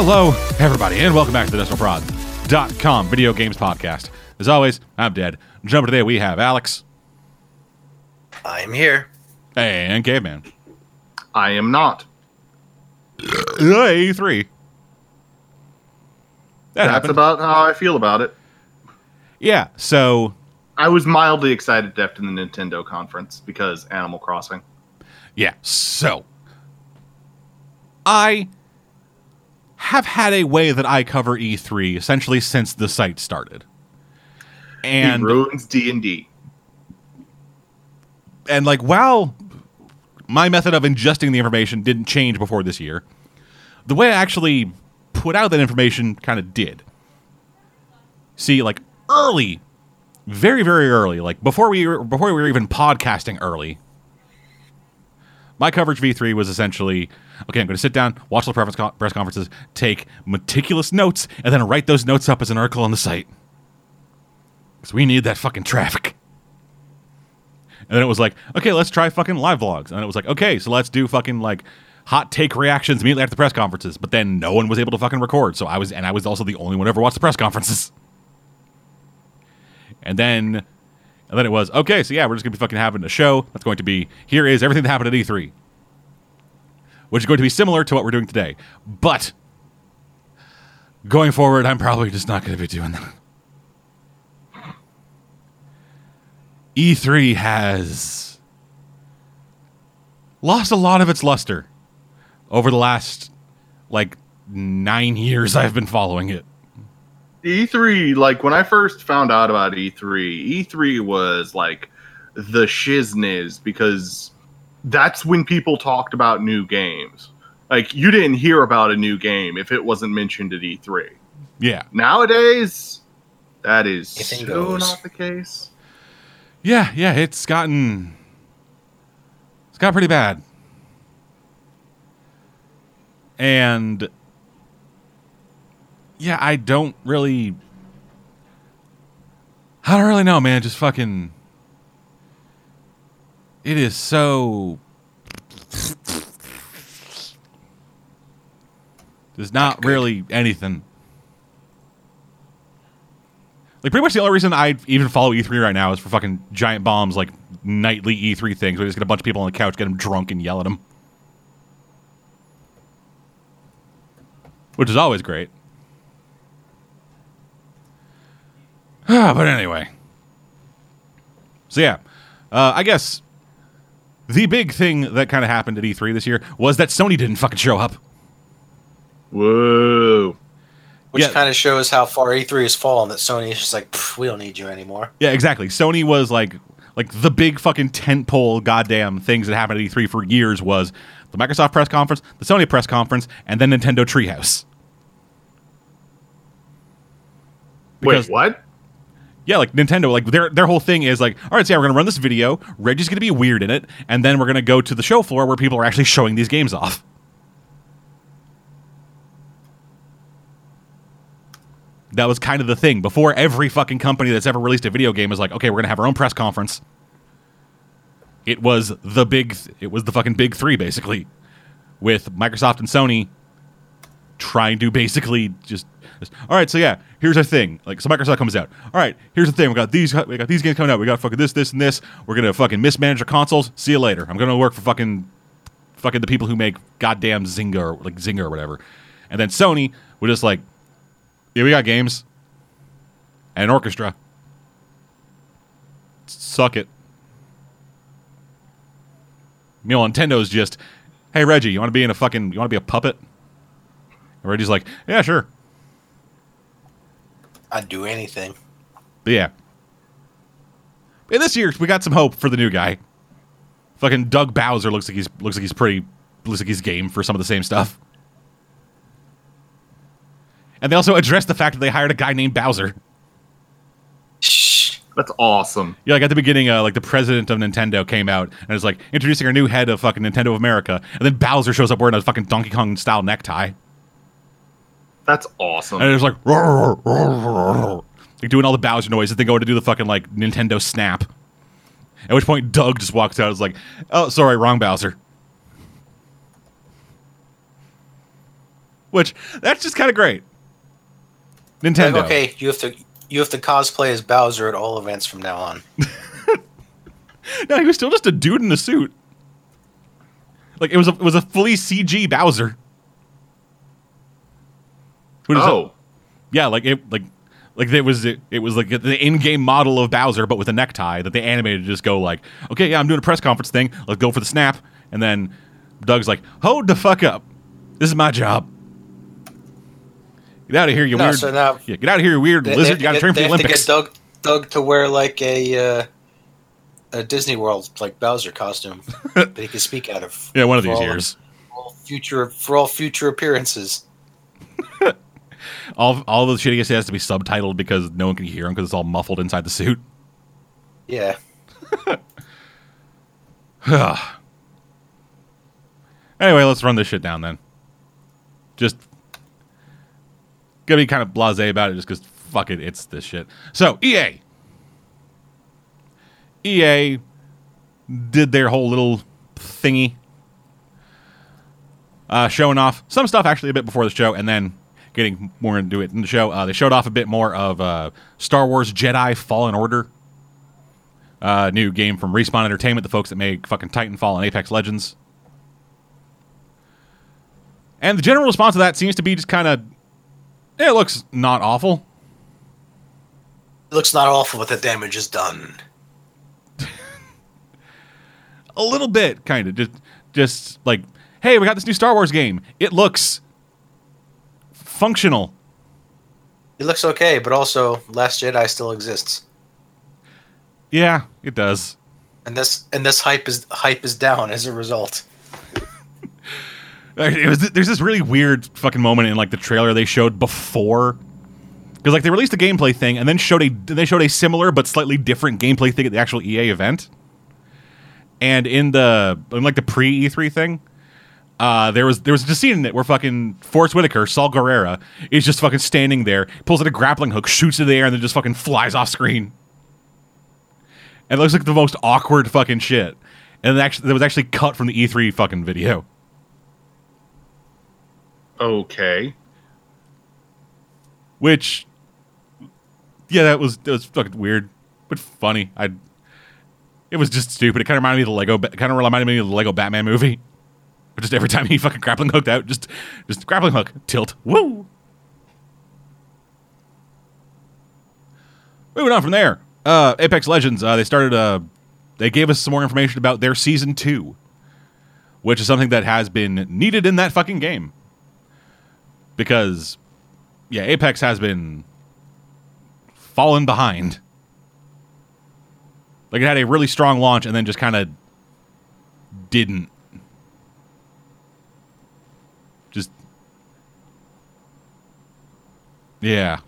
Hello, everybody, and welcome back to the DestroProd.com video games podcast. As always, I'm Dead. Jump today, we have Alex I'm here. and Caveman. I am not. A3. That That's happened. about how I feel about it. yeah, so, I was mildly excited after the Nintendo conference because Animal Crossing. yeah, so. I have had a way that I cover E3 essentially since the site started. And he ruins D and D. and like while my method of ingesting the information didn't change before this year the way i actually put out that information kind of did see like early very very early like before we were before we were even podcasting early my coverage E3 was essentially okay i'm going to sit down watch the press con- press conferences take meticulous notes and then write those notes up as an article on the site because we need that fucking traffic and then it was like, okay, let's try fucking live vlogs. And it was like, okay, so let's do fucking like hot take reactions immediately after the press conferences. But then no one was able to fucking record. So I was, and I was also the only one ever watched the press conferences. And then, and then it was, okay, so yeah, we're just gonna be fucking having a show. That's going to be, here is everything that happened at E3. Which is going to be similar to what we're doing today. But going forward, I'm probably just not going to be doing that. E3 has lost a lot of its luster over the last like nine years I've been following it. E3, like when I first found out about E E3, E3 was like the shizness because that's when people talked about new games. Like you didn't hear about a new game if it wasn't mentioned at E3. Yeah. Nowadays, that is Anything so goes. not the case. Yeah, yeah, it's gotten it's got pretty bad. And yeah, I don't really I don't really know, man. Just fucking it is so there's not really anything. Like pretty much the only reason I even follow E3 right now is for fucking Giant Bomb's, like nightly E3 things. We just get a bunch of people on the couch, get them drunk, and yell at them, which is always great. Ah, but anyway, so yeah, uh, I guess the big thing that kind of happened at E3 this year was that Sony didn't fucking show up. Whoa. Which Yeah. kind of shows how far E3 has fallen. That Sony is just like, we don't need you anymore. Yeah, exactly. Sony was like like the big fucking tentpole goddamn things that happened at E3 for years was the Microsoft press conference, the Sony press conference, and then Nintendo Treehouse. Because- Wait, what? Yeah, like Nintendo, like their their whole thing is like, all right, so yeah, we're gonna run this video. Reggie's gonna be weird in it, and then we're gonna go to the show floor where people are actually showing these games off. That was kind of the thing before every fucking company that's ever released a video game is like, okay, we're gonna have our own press conference. It was the big, it was the fucking big three basically, with Microsoft and Sony trying to basically just, all right so yeah here's our thing. Like so microsoft comes out. All right here's the thing. We got these we got these games coming out. We got fucking this this and this. We're gonna fucking mismanage our consoles. See you later. I'm gonna work for fucking fucking the people who make goddamn zynga or like zynga or whatever. And then sony was just like yeah we got games and an orchestra. Suck it. You know nintendo's just hey reggie you want to be in a fucking you want to be a puppet? And Reggie's like, yeah, sure. I'd do anything. But yeah. And this year we got some hope for the new guy. Fucking Doug Bowser looks like he's looks like he's pretty looks like he's game for some of the same stuff. And they also addressed the fact that they hired a guy named Bowser. Shh. That's awesome. Yeah, like at the beginning, uh, like the president of Nintendo came out and it's like introducing our new head of fucking Nintendo of America, and then Bowser shows up wearing a fucking Donkey Kong style necktie, That's awesome. and it's like, "Roar, roar, roar, roar," like doing all the Bowser noises. They go to do the fucking like Nintendo Snap. At which point, Doug just walks out. and is like, "Oh, sorry, wrong Bowser." which that's just kind of great. Nintendo. Like, okay, you have to you have to cosplay as Bowser at all events from now on. No, he was still just a dude in a suit. Like it was a it was a fully CG Bowser. What is it? Oh, Yeah, like it like like it was it, it was like the in-game model of Bowser but with a necktie that they animated to just go like, "Okay, yeah, I'm doing a press conference thing. Let's go for the snap." And then Doug's like, "Hold the fuck up. This is my job." Get out of here, you No, weird. so now yeah, get out of here, you weird they, lizard. they You got to train get, for the they have to Olympics. get Doug Doug to wear like a uh, a Disney World like Bowser costume that he can speak out of. Yeah, one of these all- years. all future for all future appearances. All all the shit he has to be subtitled because no one can hear him because it's all muffled inside the suit. Yeah, Anyway, let's run this shit down then. Just gonna be kind of blasé about it, just because fuck it, it's this shit. So EA, EA did their whole little thingy, uh, showing off some stuff actually a bit before the show, and then getting more into it in the show. Uh, they showed off a bit more of uh, Star Wars Jedi Fallen Order. Uh, new game from Respawn Entertainment, the folks that make fucking Titanfall and Apex Legends. And the general response to that seems to be just kind of, it looks not awful. it looks not awful, but the damage is done. A little bit, kind of. Just, just like, hey, we got this new Star Wars game. It looks functional. It looks okay, but also Last Jedi still exists, Yeah, it does. and this and this hype is hype is down as a result. It was, there's this really weird fucking moment in like the trailer they showed before, because like they released a gameplay thing and then showed a they showed a similar but slightly different gameplay thing at the actual EA event. And in the in like the pre E3 thing, uh, there was there was a scene in it where fucking Forest Whitaker, Saw Gerrera, is just fucking standing there, pulls out a grappling hook, shoots it in the air, and then just fucking flies off screen. And it looks like the most awkward fucking shit. And it actually, that was actually cut from the E3 fucking video. okay. Which, yeah, that was that was fucking weird, but funny. I, it was just stupid. It kind of reminded me of the Lego. Kind of reminded me of the Lego Batman movie. But just every time he fucking grappling hooked out, just just grappling hook tilt. Woo. Moving on from there, uh, Apex Legends. Uh, they started. Uh, they gave us some more information about their season two, which is something that has been needed in that fucking game. Because yeah, Apex has been fallen behind. Like it had a really strong launch and then just kind of didn't. Just yeah.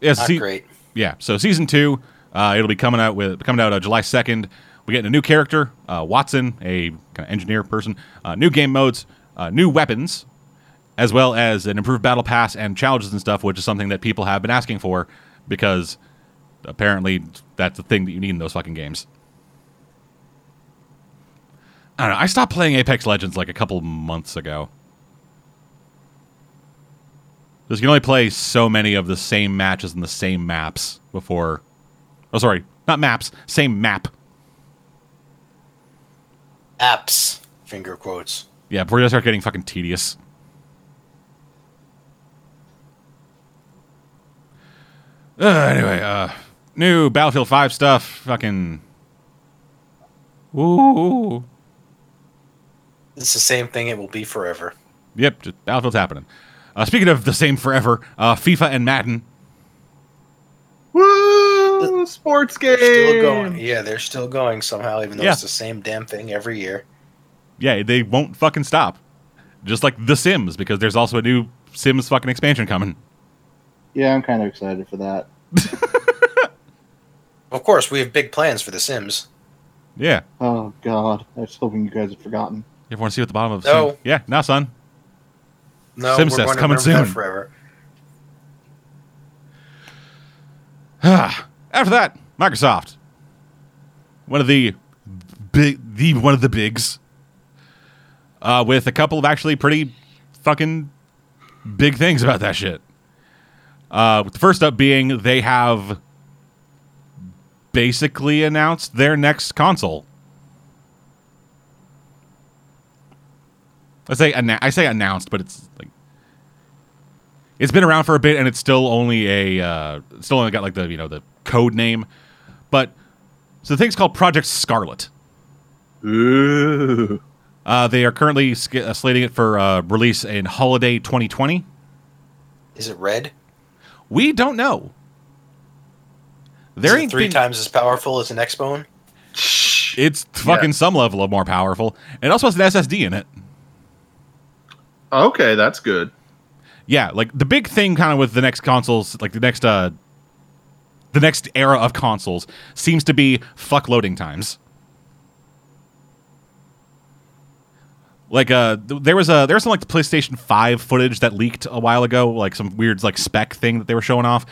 Yeah, Not see- great. yeah. So season two, uh, it'll be coming out with coming out uh, July second. We get a new character, uh, Wattson, a kind of engineer person. Uh, new game modes, uh, new weapons, as well as an improved battle pass and challenges and stuff, which is something that people have been asking for because apparently that's the thing that you need in those fucking games. I don't know. I stopped playing Apex Legends like a couple months ago. Because you can only play so many of the same matches and the same maps before. Oh, sorry, not maps, same map. Apps, finger quotes. Yeah, before you start getting fucking tedious. Uh, anyway, uh, new Battlefield 5 stuff. Fucking. Ooh. It's the same thing. It will be forever. Yep, just Battlefield's happening. Uh, speaking of the same forever, uh, FIFA and Madden. Woo! Sports game. Still going. Yeah, they're still going somehow, even though Yeah. it's the same damn thing every year. Yeah, they won't fucking stop. Just like The Sims, because there's also a new Sims fucking expansion coming. Yeah, I'm kind of excited for that. Of course, we have big plans for The Sims. Yeah. Oh God, I was hoping you guys had forgotten. You ever want to see what the bottom of No. Sim- Yeah, now, son. No, Simcest we're going to coming soon. forever. After that, Microsoft. One of the big, the one of the bigs. uh, with a couple of actually pretty fucking big things about that shit. Uh, with the first up being they have basically announced their next console. I say anna- I say announced, but it's like it's been around for a bit, and it's still only a uh, still only got like the you know the code name, but so the thing's called Project Scarlet. Ooh. Uh, they are currently sk- uh, slating it for uh, release in holiday 2020. Is it red? We don't know. There Is it ain't three been- times as powerful as an Xbone? It's fucking Yeah. some level of more powerful. And it also has an SSD in it. Okay, that's good. Yeah, like the big thing kind of with the next consoles, like the next uh the next era of consoles seems to be fuck loading times. Like uh there was a there was some like the PlayStation 5 footage that leaked a while ago, like some weird like spec thing that they were showing off.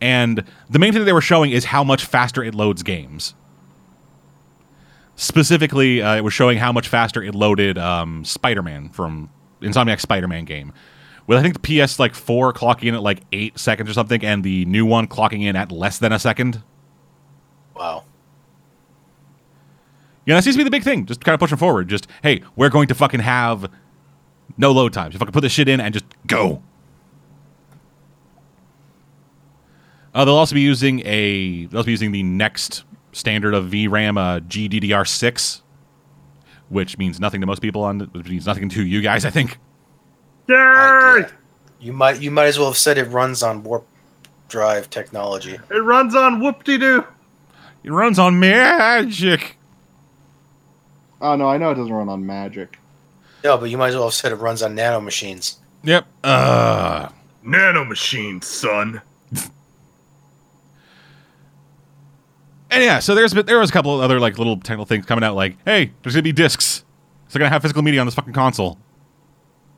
And the main thing they were showing is how much faster it loads games. Specifically, uh, it was showing how much faster it loaded um, Spider-Man from Insomniac Spider-Man game. With I think the PS like four clocking in at like eight seconds or something, and the new one clocking in at less than a second. Wow. Yeah, that seems to be the big thing. Just kind of pushing forward. Just hey, we're going to fucking have no load times. You fucking put this shit in and just go. Uh, they'll also be using a they'll also be using the next standard of VRAM, uh, GDDR6, which means nothing to most people on which means nothing to you guys. I think. I- You might you might as well have said it runs on warp drive technology. It runs on whoop-de-doo. It runs on magic. Oh no, I know it doesn't run on Magic. No, but you might as well have said it runs on nano machines. Yep. Uh, Nanomachine, son. And yeah, so there's been, there was a couple of other like little technical things coming out, like, hey, there's gonna be discs. It's they're gonna have physical media on this fucking console.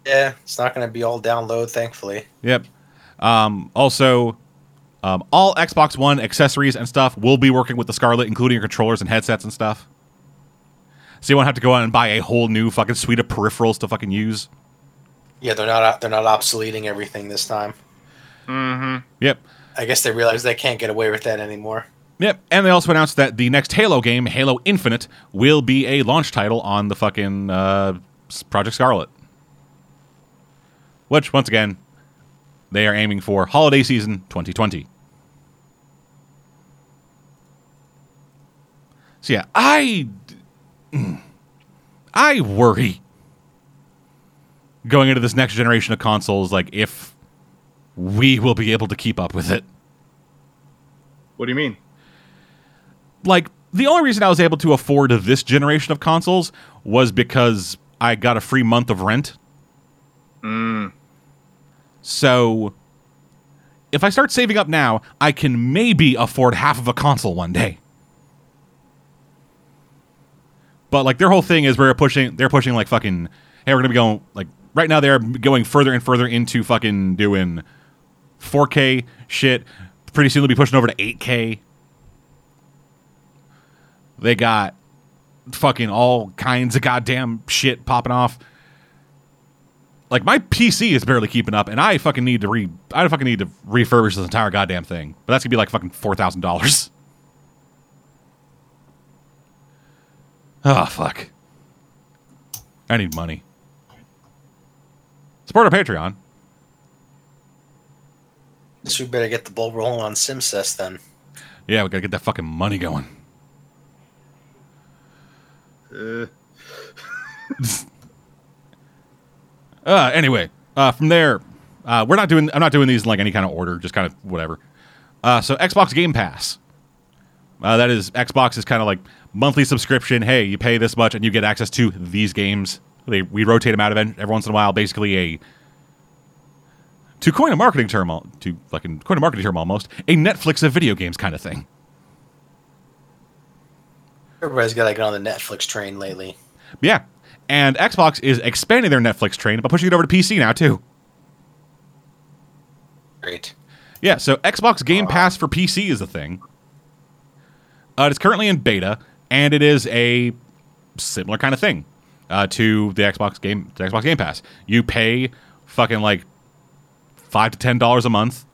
Yeah, it's not going to be all download, thankfully. Yep. Um, also, um, all Xbox One accessories and stuff will be working with the Scarlet, including your controllers and headsets and stuff. So you won't have to go out and buy a whole new fucking suite of peripherals to fucking use. Yeah, they're not they're not obsoleting everything this time. Mm-hmm. Yep. I guess they realize they can't get away with that anymore. Yep. And they also announced that the next Halo game, Halo Infinite, will be a launch title on the fucking uh, Project Scarlet. Which, once again, they are aiming for holiday season 2020. So yeah, I I worry going into this next generation of consoles like if we will be able to keep up with it. What do you mean? Like the only reason I was able to afford this generation of consoles was because I got a free month of rent. Mm. So if I start saving up now, I can maybe afford half of a console one day. But like their whole thing is we're pushing they're pushing like fucking hey we're gonna be going like right now they're going further and further into fucking doing 4K shit. Pretty soon they'll be pushing over to 8K. They got fucking all kinds of goddamn shit popping off. Like my PC is barely keeping up, and I fucking need to re I fucking need to refurbish this entire goddamn thing. But that's gonna be like fucking four thousand dollars. Oh fuck! I need money. Support our Patreon. Guess we better get the ball rolling on SimCess then. Yeah, we gotta get that fucking money going. Uh, Uh, anyway, uh, from there, uh, we're not doing. I'm not doing these in like any kind of order, just kind of whatever. Uh, so Xbox Game Pass. Uh, that is Xbox is kind of like monthly subscription. Hey, you pay this much and you get access to these games. They we rotate them out every once in a while. Basically, a to coin a marketing term, to fucking coin a marketing term almost a Netflix of video games kind of thing. Everybody's got to get on the Netflix train lately. Yeah, and Xbox is expanding their Netflix train by pushing it over to PC now too. Great. Yeah, so Xbox Game Pass for PC is a thing. Uh, it's currently in beta, and it is a similar kind of thing. uh, to the Xbox game, the Xbox Game Pass. You pay fucking like five to ten dollars a month,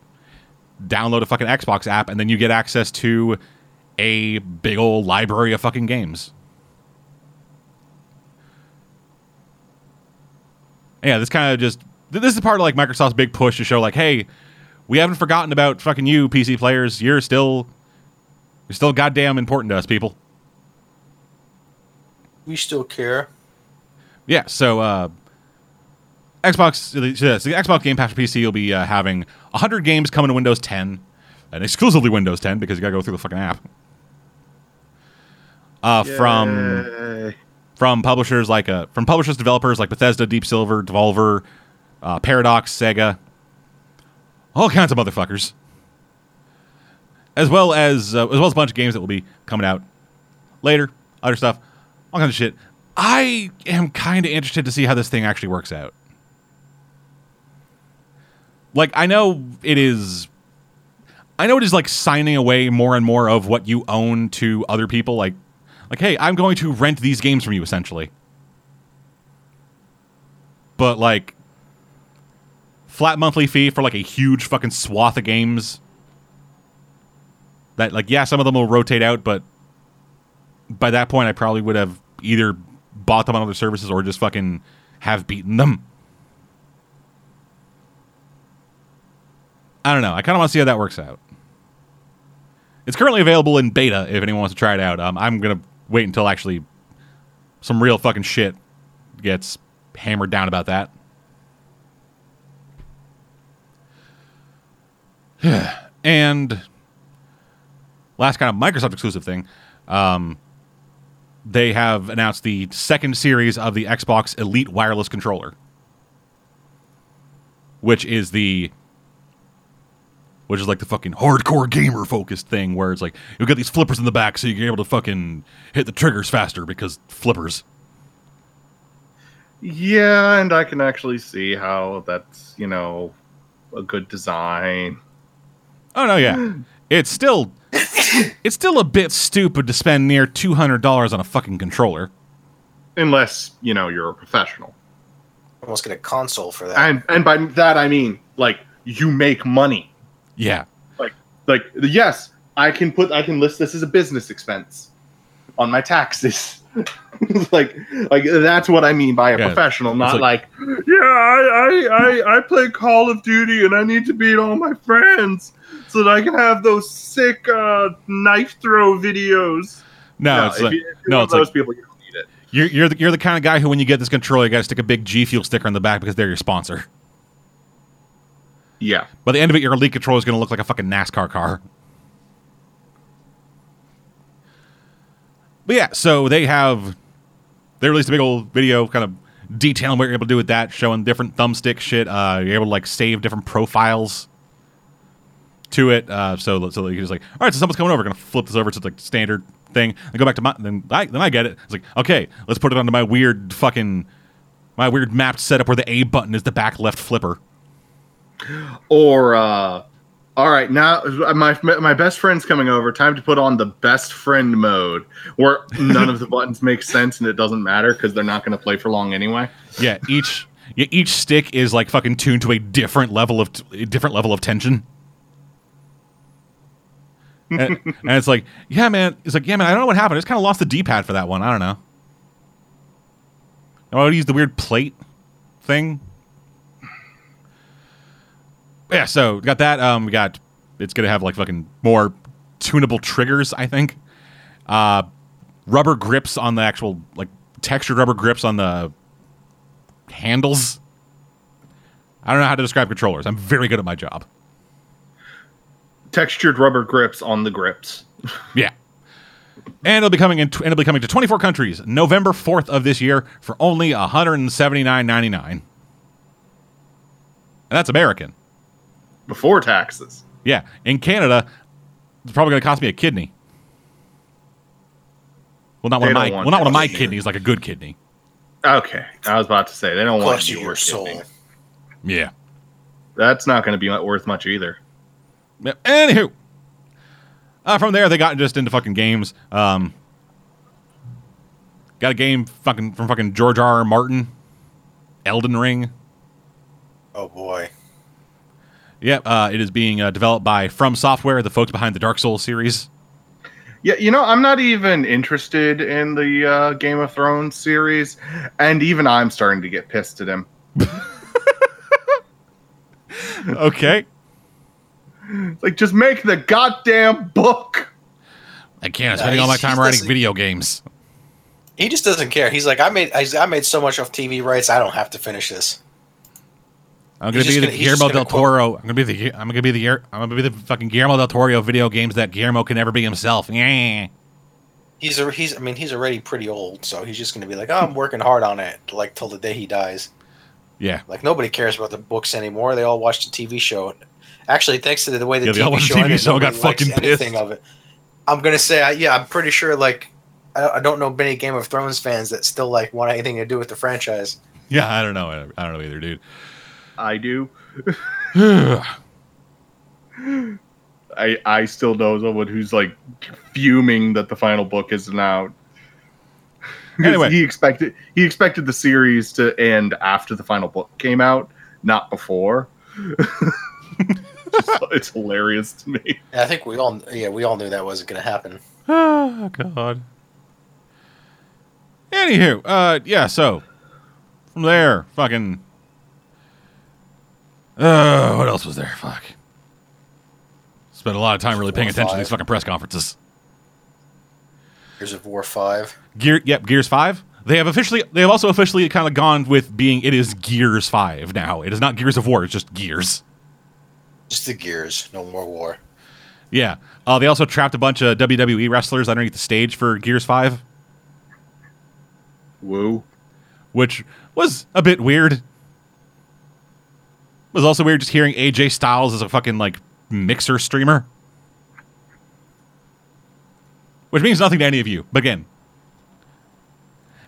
download a fucking Xbox app, and then you get access to a big old library of fucking games. yeah, this kind of just this is part of like Microsoft's big push to show like, hey, we haven't forgotten about fucking you, PC players. You're still you're still goddamn important to us, people. We still care. Yeah, so uh Xbox, so the Xbox Game Pass for PC will be uh, having 100 games coming to Windows 10, and exclusively Windows 10 because you gotta go through the fucking app. Uh, from from publishers like uh, from publishers developers like Bethesda, Deep Silver, Devolver, uh, Paradox, Sega, all kinds of motherfuckers, as well as uh, as well as a bunch of games that will be coming out later, other stuff, all kinds of shit. I am kind of interested to see how this thing actually works out. Like I know it is I know it is like signing away more and more of what you own to other people like like hey, I'm going to rent these games from you essentially. But like flat monthly fee for like a huge fucking swath of games that like yeah, some of them will rotate out, but by that point I probably would have either bought them on other services or just fucking have beaten them. I don't know. I kind of want to see how that works out. It's currently available in beta if anyone wants to try it out. Um, I'm gonna wait until actually some real fucking shit gets hammered down about that. and last kind of Microsoft exclusive thing, um, they have announced the second series of the Xbox Elite wireless controller, which is the which is like the fucking hardcore gamer focused thing where it's like you've got these flippers in the back so you're able to fucking hit the triggers faster because flippers. Yeah, and I can actually see how that's, you know, a good design. Oh no, yeah. It's still it's still a bit stupid to spend near two hundred dollars on a fucking controller. Unless, you know, you're a professional. I almost get a console for that. And and by that I mean like you make money. Yeah. Like like yes, I can put I can list this as a business expense on my taxes. like like that's what I mean by a Yeah, professional, not like- like, yeah, I, I I I play Call of Duty and I need to beat all my friends so that I can have those sick uh, knife throw videos. No, it's if, like, you, no, it's those like people, you don't need it. you're you're the, you're the kind of guy who, when you get this controller, you got to stick a big G Fuel sticker on the back because they're your sponsor. Yeah. By the end of it, your Elite control is going to look like a fucking NASCAR car. But yeah, so they have they released a big old video, kind of detailing what you're able to do with that, showing different thumbstick shit. Uh, you're able to like save different profiles to it. Uh, so so you can just like, all right, so someone's coming over, gonna flip this over to the standard thing, and go back to my. Then I then I get it. It's like, okay, let's put it onto my weird fucking my weird mapped setup where the A button is the back left flipper. Or uh all right, now my my best friend's coming over. Time to put on the best friend mode, where none of the buttons make sense and it doesn't matter because they're not going to play for long anyway. Yeah, each yeah, each stick is like fucking tuned to a different level of a different level of tension. and, and it's like, yeah, man. It's like, yeah, man. I don't know what happened. I just kind of lost the D-pad for that one. I don't know. I would use the weird plate thing. Yeah, so we got that. Um, we got it's gonna have like fucking more tunable triggers. I think. Uh, rubber grips on the actual like textured rubber grips on the handles. I don't know how to describe controllers. I'm very good at my job. Textured rubber grips on the grips. Yeah. And it'll be coming in. And it'll be coming to 24 countries November 4th of this year for only 179.99. And that's American. Before taxes. Yeah. In Canada, it's probably going to cost me a kidney. Well, not one of my well, not one of my that. kidneys, like a good kidney. Okay, I was about to say they don't want Plus you your soul. Yeah. That's not going to be worth much either. Yep. Anywho, uh, from there they got just into fucking games. Um, Got a game fucking from fucking George R. R. Martin, Elden Ring. Oh boy. Yep, uh, it is being uh, developed by From Software, the folks behind the Dark Souls series. Yeah, you know, I'm not even interested in the uh, Game of Thrones series, and even I'm starting to get pissed at him. okay. Like, just make the goddamn book. I can't. I'm Nah, spending all my time writing listening- video games. He just doesn't care. He's like, I made I, I made so much off TV rights. I don't have to finish this. I'm gonna be the gonna- Guillermo del quote- Toro. I'm gonna be the I'm gonna be the I'm gonna be the fucking Guillermo del Toro video games that Guillermo can never be himself. Yeah. He's a, he's I mean he's already pretty old, so he's just gonna be like, oh, I'm working hard on it, like till the day he dies. Yeah. Like nobody cares about the books anymore. They all watch the TV show. Actually, thanks to the way the Yeah, TV the show TV ended, show got fucking anything pissed. of it. I'm gonna say, I, yeah, I'm pretty sure. Like, I, I don't know many Game of Thrones fans that still like want anything to do with the franchise. Yeah, I don't know. I don't know either, dude. I do. I I still know someone who's like fuming that the final book isn't out. 'Cause Anyway. he expected he expected the series to end after the final book came out, not before. Just- it's hilarious to me. I think we all, yeah, we all knew that wasn't gonna happen. oh god. Anywho, uh, yeah. So from there, fucking. Uh, what else was there? Fuck. Spent a lot of time really paying Four or attention to these fucking press conferences. Gears of War Five. Gear, yep, Gears Five. They have officially, they have also officially kind of gone with being it is Gears Five now. It is not Gears of War. It's just Gears. Just the Gears, no more war. Yeah. Uh, they also trapped a bunch of WWE wrestlers underneath the stage for Gears Five, Woo. which was a bit weird. Was also weird just hearing AJ Styles as a fucking like mixer streamer. Which means nothing to any of you. But again,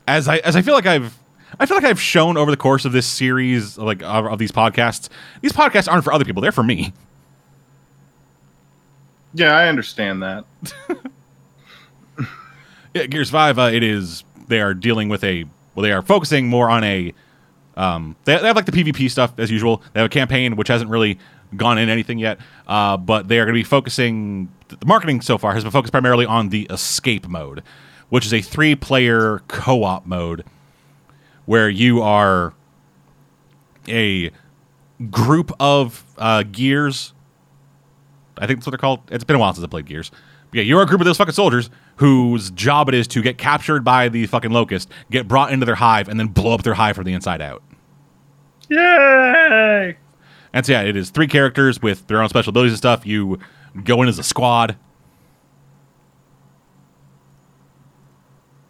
as I as I feel like I've I feel like I've shown over the course of this series, like of, of these podcasts, these podcasts aren't for other people; they're for me. Yeah, I understand that. Yeah, Gears Five. Uh, it is they are dealing with a well, they are focusing more on a. Um, they, they have like the PvP stuff as usual. They have a campaign which hasn't really gone in anything yet, uh, but they are going to be focusing. The marketing so far has been focused primarily on the escape mode, which is a three-player co-op mode where you are a group of uh, gears I think that's what they're called. It's been a while since I played Gears. But yeah, you're a group of those fucking soldiers whose job it is to get captured by the fucking locust, get brought into their hive, and then blow up their hive from the inside out. Yay! And so yeah, it is three characters with their own special abilities and stuff. You go in as a squad.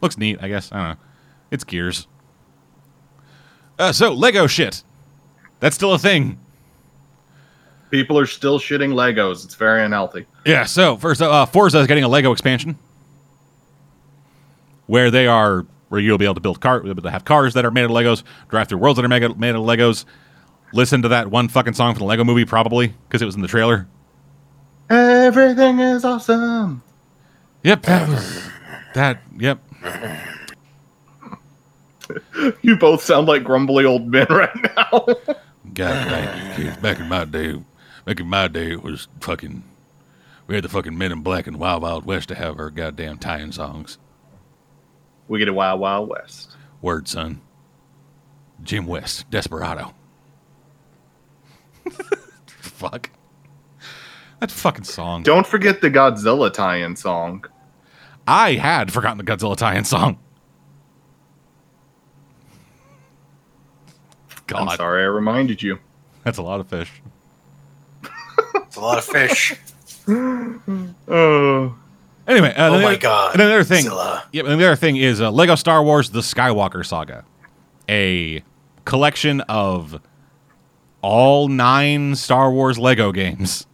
Looks neat, I guess. I don't know. It's Gears. Uh, so Lego shit. That's still a thing. People are still shitting Legos. It's very unhealthy. Yeah, so first, uh, Forza is getting a Lego expansion where they are where you'll be able to build car, be able to have cars that are made of Legos, drive through worlds that are made of, made of Legos. Listen to that one fucking song from the Lego Movie, probably because it was in the trailer. Everything is awesome. Yep, that was that. Yep, You both sound like grumbly old men right now. God kids. Back in my day, back in my day, it was fucking. We had the fucking Men in Black and Wild Wild West to have our goddamn tie-in songs. We get a Wild Wild West. Word, son. Jim West, Desperado. Fuck. That fucking song. Don't forget the Godzilla tie-in song. I had forgotten the Godzilla tie-in song. God. I'm sorry I reminded you. that's a lot of fish. It's a lot of fish. Oh, Anyway, uh, oh then my the- god. And then the other thing, Zilla. Yep, and the other thing is uh, Lego Star Wars: The Skywalker Saga, a collection of all nine Star Wars Lego games.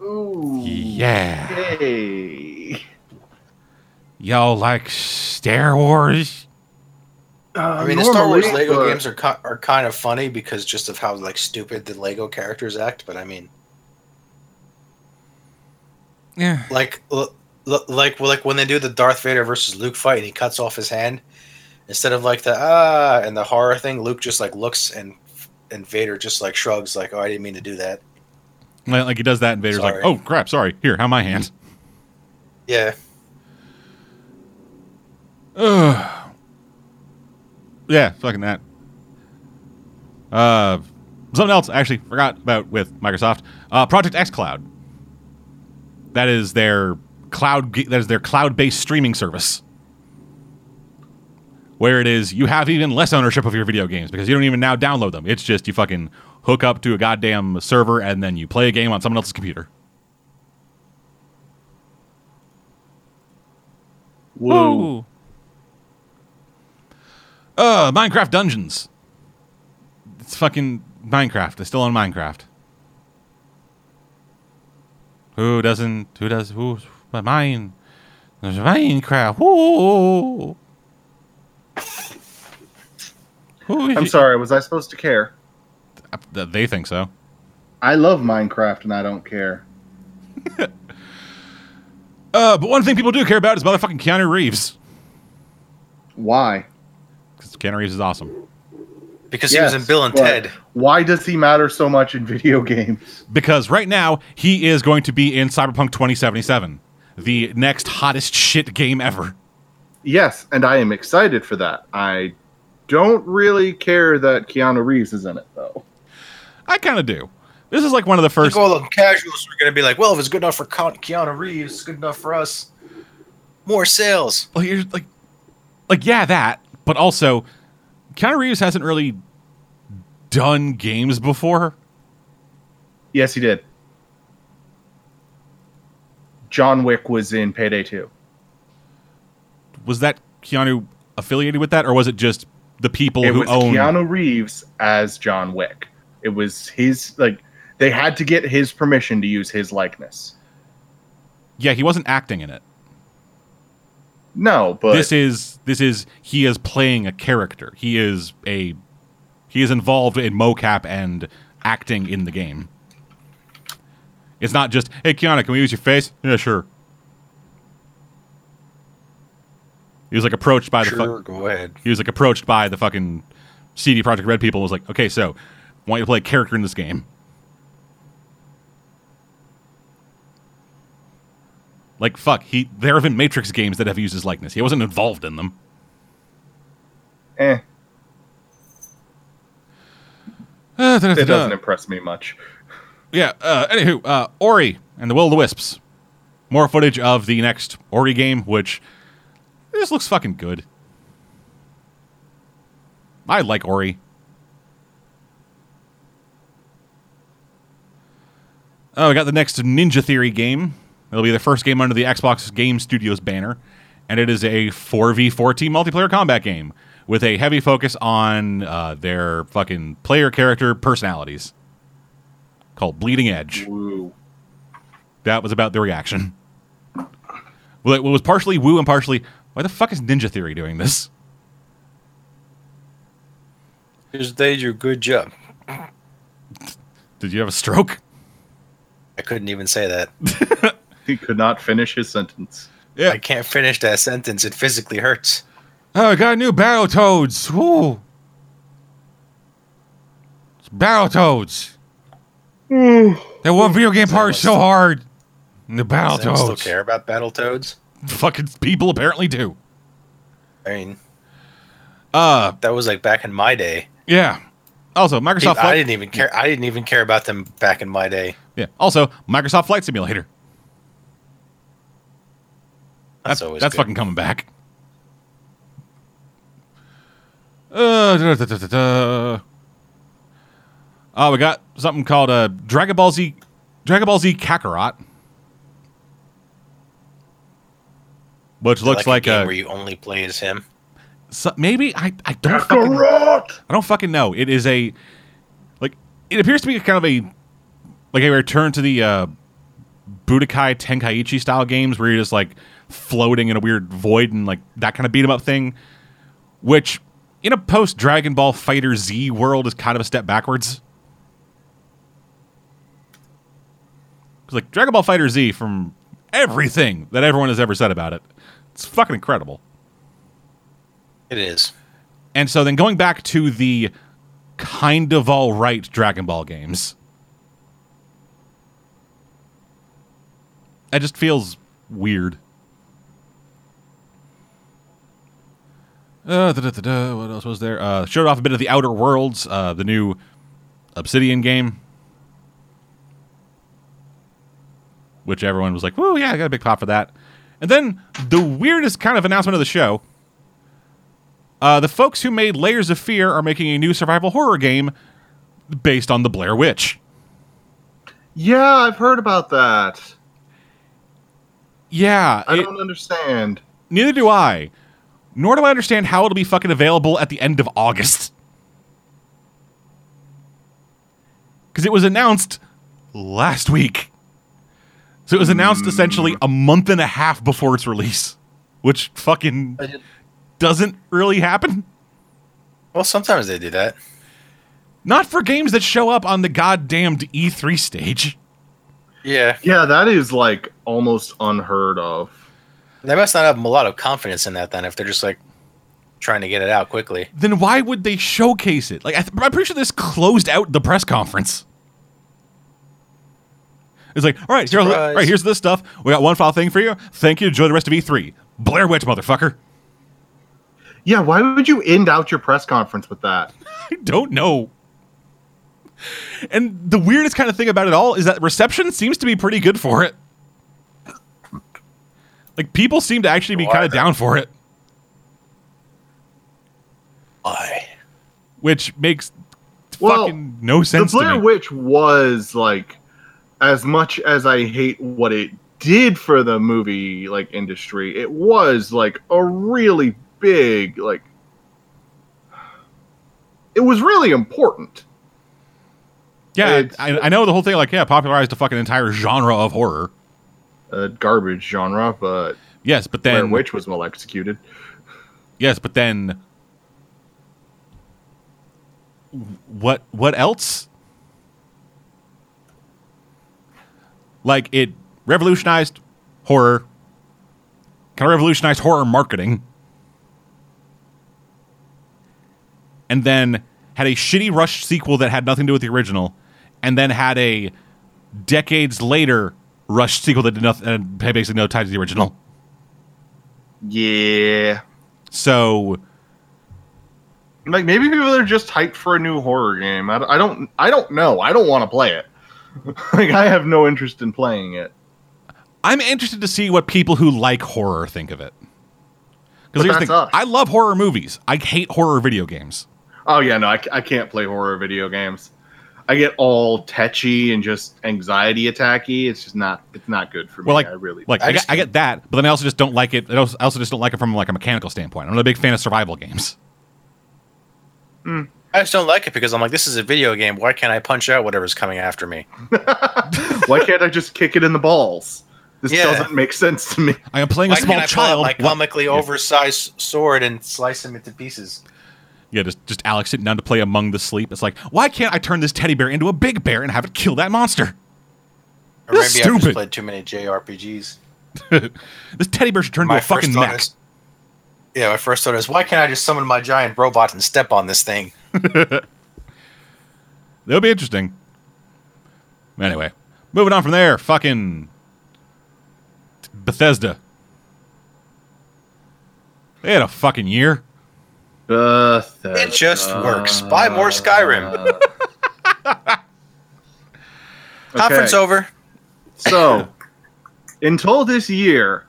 Ooh. Yeah, Hey. y'all like Star Wars? I mean, the Star Wars Lego but- games are ki- are kind of funny because just of how like stupid the Lego characters act. But I mean, Yeah, like l- L- like like when they do the Darth Vader versus Luke fight and he cuts off his hand instead of like the ah and the horror thing Luke just like looks and and Vader just like shrugs like oh I didn't mean to do that Like, like he does that, and Vader's like, "Oh crap, sorry. Here, have my hand." yeah Ugh. Yeah, fucking that. Uh, something else I actually forgot about with Microsoft. Uh, Project xCloud. That is their cloud. That is their cloud-based streaming service. Where it is, you have even less ownership of your video games because you don't even now download them. It's just you fucking hook up to a goddamn server and then you play a game on someone else's computer. Woo. Uh, Minecraft Dungeons. It's fucking Minecraft. It's still on Minecraft. Who doesn't? Who does? Who? But mine. There's Minecraft. Woo. Who I'm it? sorry, was I supposed to care? Uh, They think so. I love Minecraft and I don't care. Uh, but one thing people do care about is motherfucking Keanu Reeves. Why? Because Keanu Reeves is awesome. Because he was in Bill and Ted Why does he matter so much in video games? Because right now he is going to be in Cyberpunk 2077, the next hottest shit game ever. Yes, and I am excited for that. I don't really care that Keanu Reeves is in it, though. I kind of do. This is like one of the I think first. all the casuals are going to be like well if it's good enough for Keanu Reeves it's good enough for us more sales Well, you're like, like yeah, that. But also, Keanu Reeves hasn't really done games before. Yes, he did. John Wick was in Payday 2. Was that Keanu affiliated with that, or was it just the people It who was own? Keanu Reeves as John Wick. It was his, like, they had to get his permission to use his likeness. Yeah, he wasn't acting in it. No, but this is this is he is playing a character. He is a he is involved in mocap and acting in the game. It's not just hey Keanu, can we use your face? Yeah, sure. He was like approached by the fu- sure go ahead he was like approached by the fucking CD Projekt Red people. and Was like, okay, so I want you to play a character in this game. Like fuck, he there have been Matrix games that have used his likeness. He wasn't involved in them. eh, Uh, da- it doesn't impress me much. Yeah. Uh, anywho, uh, Ori and the Will of the Wisps. More footage of the next Ori game, which this looks fucking good. I like Ori. Oh, we got the next Ninja Theory game. It'll be the first game under the Xbox Game Studios banner, and it is a 4v4 team multiplayer combat game with a heavy focus on uh, their fucking player character personalities called Bleeding Edge. Woo. That was about the reaction. Well, it was partially woo and partially, why the fuck is Ninja Theory doing this? Here's they do a good job Did you have a stroke? I couldn't even say that He could not finish his sentence. Yeah. I can't finish that sentence it physically hurts Oh, I got new barrel Battletoads. Woo. It's Battletoads. that one video game part is so hard. And the Does toads. still care about battle toads? Fucking people apparently do. I mean Uh, that was like back in my day yeah. Also, Microsoft I Flight. didn't even care I didn't even care about them back in my day Yeah. Also, Microsoft Flight Simulator. That's, That's always that's good. fucking coming back. Uh, da, da, da, da, da. Oh, we got something called uh, Dragon Ball Z, Dragon Ball Z Kakarot, which looks like, a game a, where you only play as him so- maybe I I don't fucking, Kakarot! I don't fucking know. It is a like it appears to be kind of a like a return to the uh, Budokai Tenkaichi style games where you're just like floating in a weird void and like that kind of beat 'em up thing, which in a post Dragon Ball FighterZ world is kind of a step backwards. 'Cause, like Dragon Ball FighterZ from everything that everyone has ever said about it. It's fucking incredible. It is. And so then going back to the kind of all right Dragon Ball games, it just feels weird. Uh, da, da, da, what else was there? Uh, showed off a bit of the Outer Worlds, uh, the new Obsidian game, which everyone was like, "Whoa, yeah, I got a big pop for that." And then the weirdest kind of announcement of the show: uh, the folks who made Layers of Fear are making a new survival horror game based on the Blair Witch. Yeah, I've heard about that. Yeah, I it- don't understand. neither do I. Nor do I understand how it'll be fucking available at the end of August. Because it was announced last week. So it was announced mm. essentially a month and a half before its release, which fucking doesn't really happen. Well, sometimes they do that. Not for games that show up on the goddamned E3 stage. Yeah, Yeah, that is like almost unheard of. They must not have a lot of confidence in that then. If they're just like trying to get it out quickly. Then why would they showcase it? Like, I th- I'm pretty sure this closed out the press conference. It's like, all right, here, all right, here's this stuff. We got one file thing for you. Thank you. Enjoy the rest of E3. Blair Witch, motherfucker. Yeah, why would you end out your press conference with that? I don't know. And the weirdest kind of thing about it all is that reception seems to be pretty good for it. Like people seem to actually be kind of down for it, Why? which makes Well, fucking no sense the Blair to me. Witch was like, as much as I hate what it did for the movie like industry, it was like a really big like. It was really important. yeah, I, I know the whole thing. Like, yeah, popularized a fucking entire genre of horror. A garbage genre, but Yes, but Blair then Witch was well executed. Yes, but then what what else? Like it revolutionized horror. Kind of revolutionized horror marketing. And then had a shitty rush sequel that had nothing to do with the original, and then had a decades later rushed sequel that did nothing, and uh, had basically no tie to the original. Yeah. So Like maybe people are just hyped for a new horror game. I, I don't. I don't know. I don't want to play it. like I have no interest in playing it. I'm interested to see what people who like horror think of it. Because here's the thing: us. I love horror movies. I hate horror video games. Oh yeah, no, I, I can't play horror video games. I get all tetchy and just anxiety attacky. It's just not. It's not good for me. Well, like, I really like I I, get, I get that, but then I also just don't like it. I also I also just don't like it from like a mechanical standpoint. I'm not a big fan of survival games. Hmm. I just don't like it because I'm like, this is a video game. Why can't I punch out whatever's coming after me? Why can't I just kick it in the balls? This Yeah. doesn't make sense to me. I am playing Why a small can't I pull out child. my Wha- comically Yeah. oversized sword and slice him into pieces? Yeah, just just Alex sitting down to play Among the Sleep. It's like, why can't I turn this teddy bear into a big bear and have it kill that monster? Or maybe This I've stupid. just played too many JRPGs. This teddy bear should turn into a fucking mech. is, yeah, my first thought is, why can't I just summon my giant robot and step on this thing? It'll be interesting. Anyway, moving on from there, fucking Bethesda. They had a fucking year. It just works. Buy more Skyrim. Conference over. So, until this year,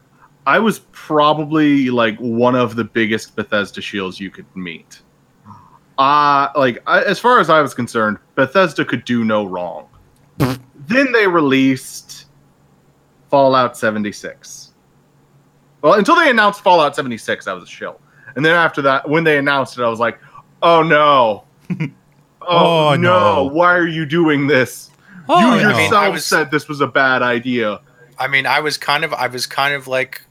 I was probably like one of the biggest Bethesda shields you could meet. Uh like I, as far as I was concerned, Bethesda could do no wrong. then they released Fallout 76. Well, until they announced Fallout 76, I was a shill. And then after that, when they announced it, I was like, "Oh no. Oh, oh, no. no. Why are you doing this? Oh, you no. I mean, yourself I was- said this was a bad idea. I mean, I was kind of, I was kind of like,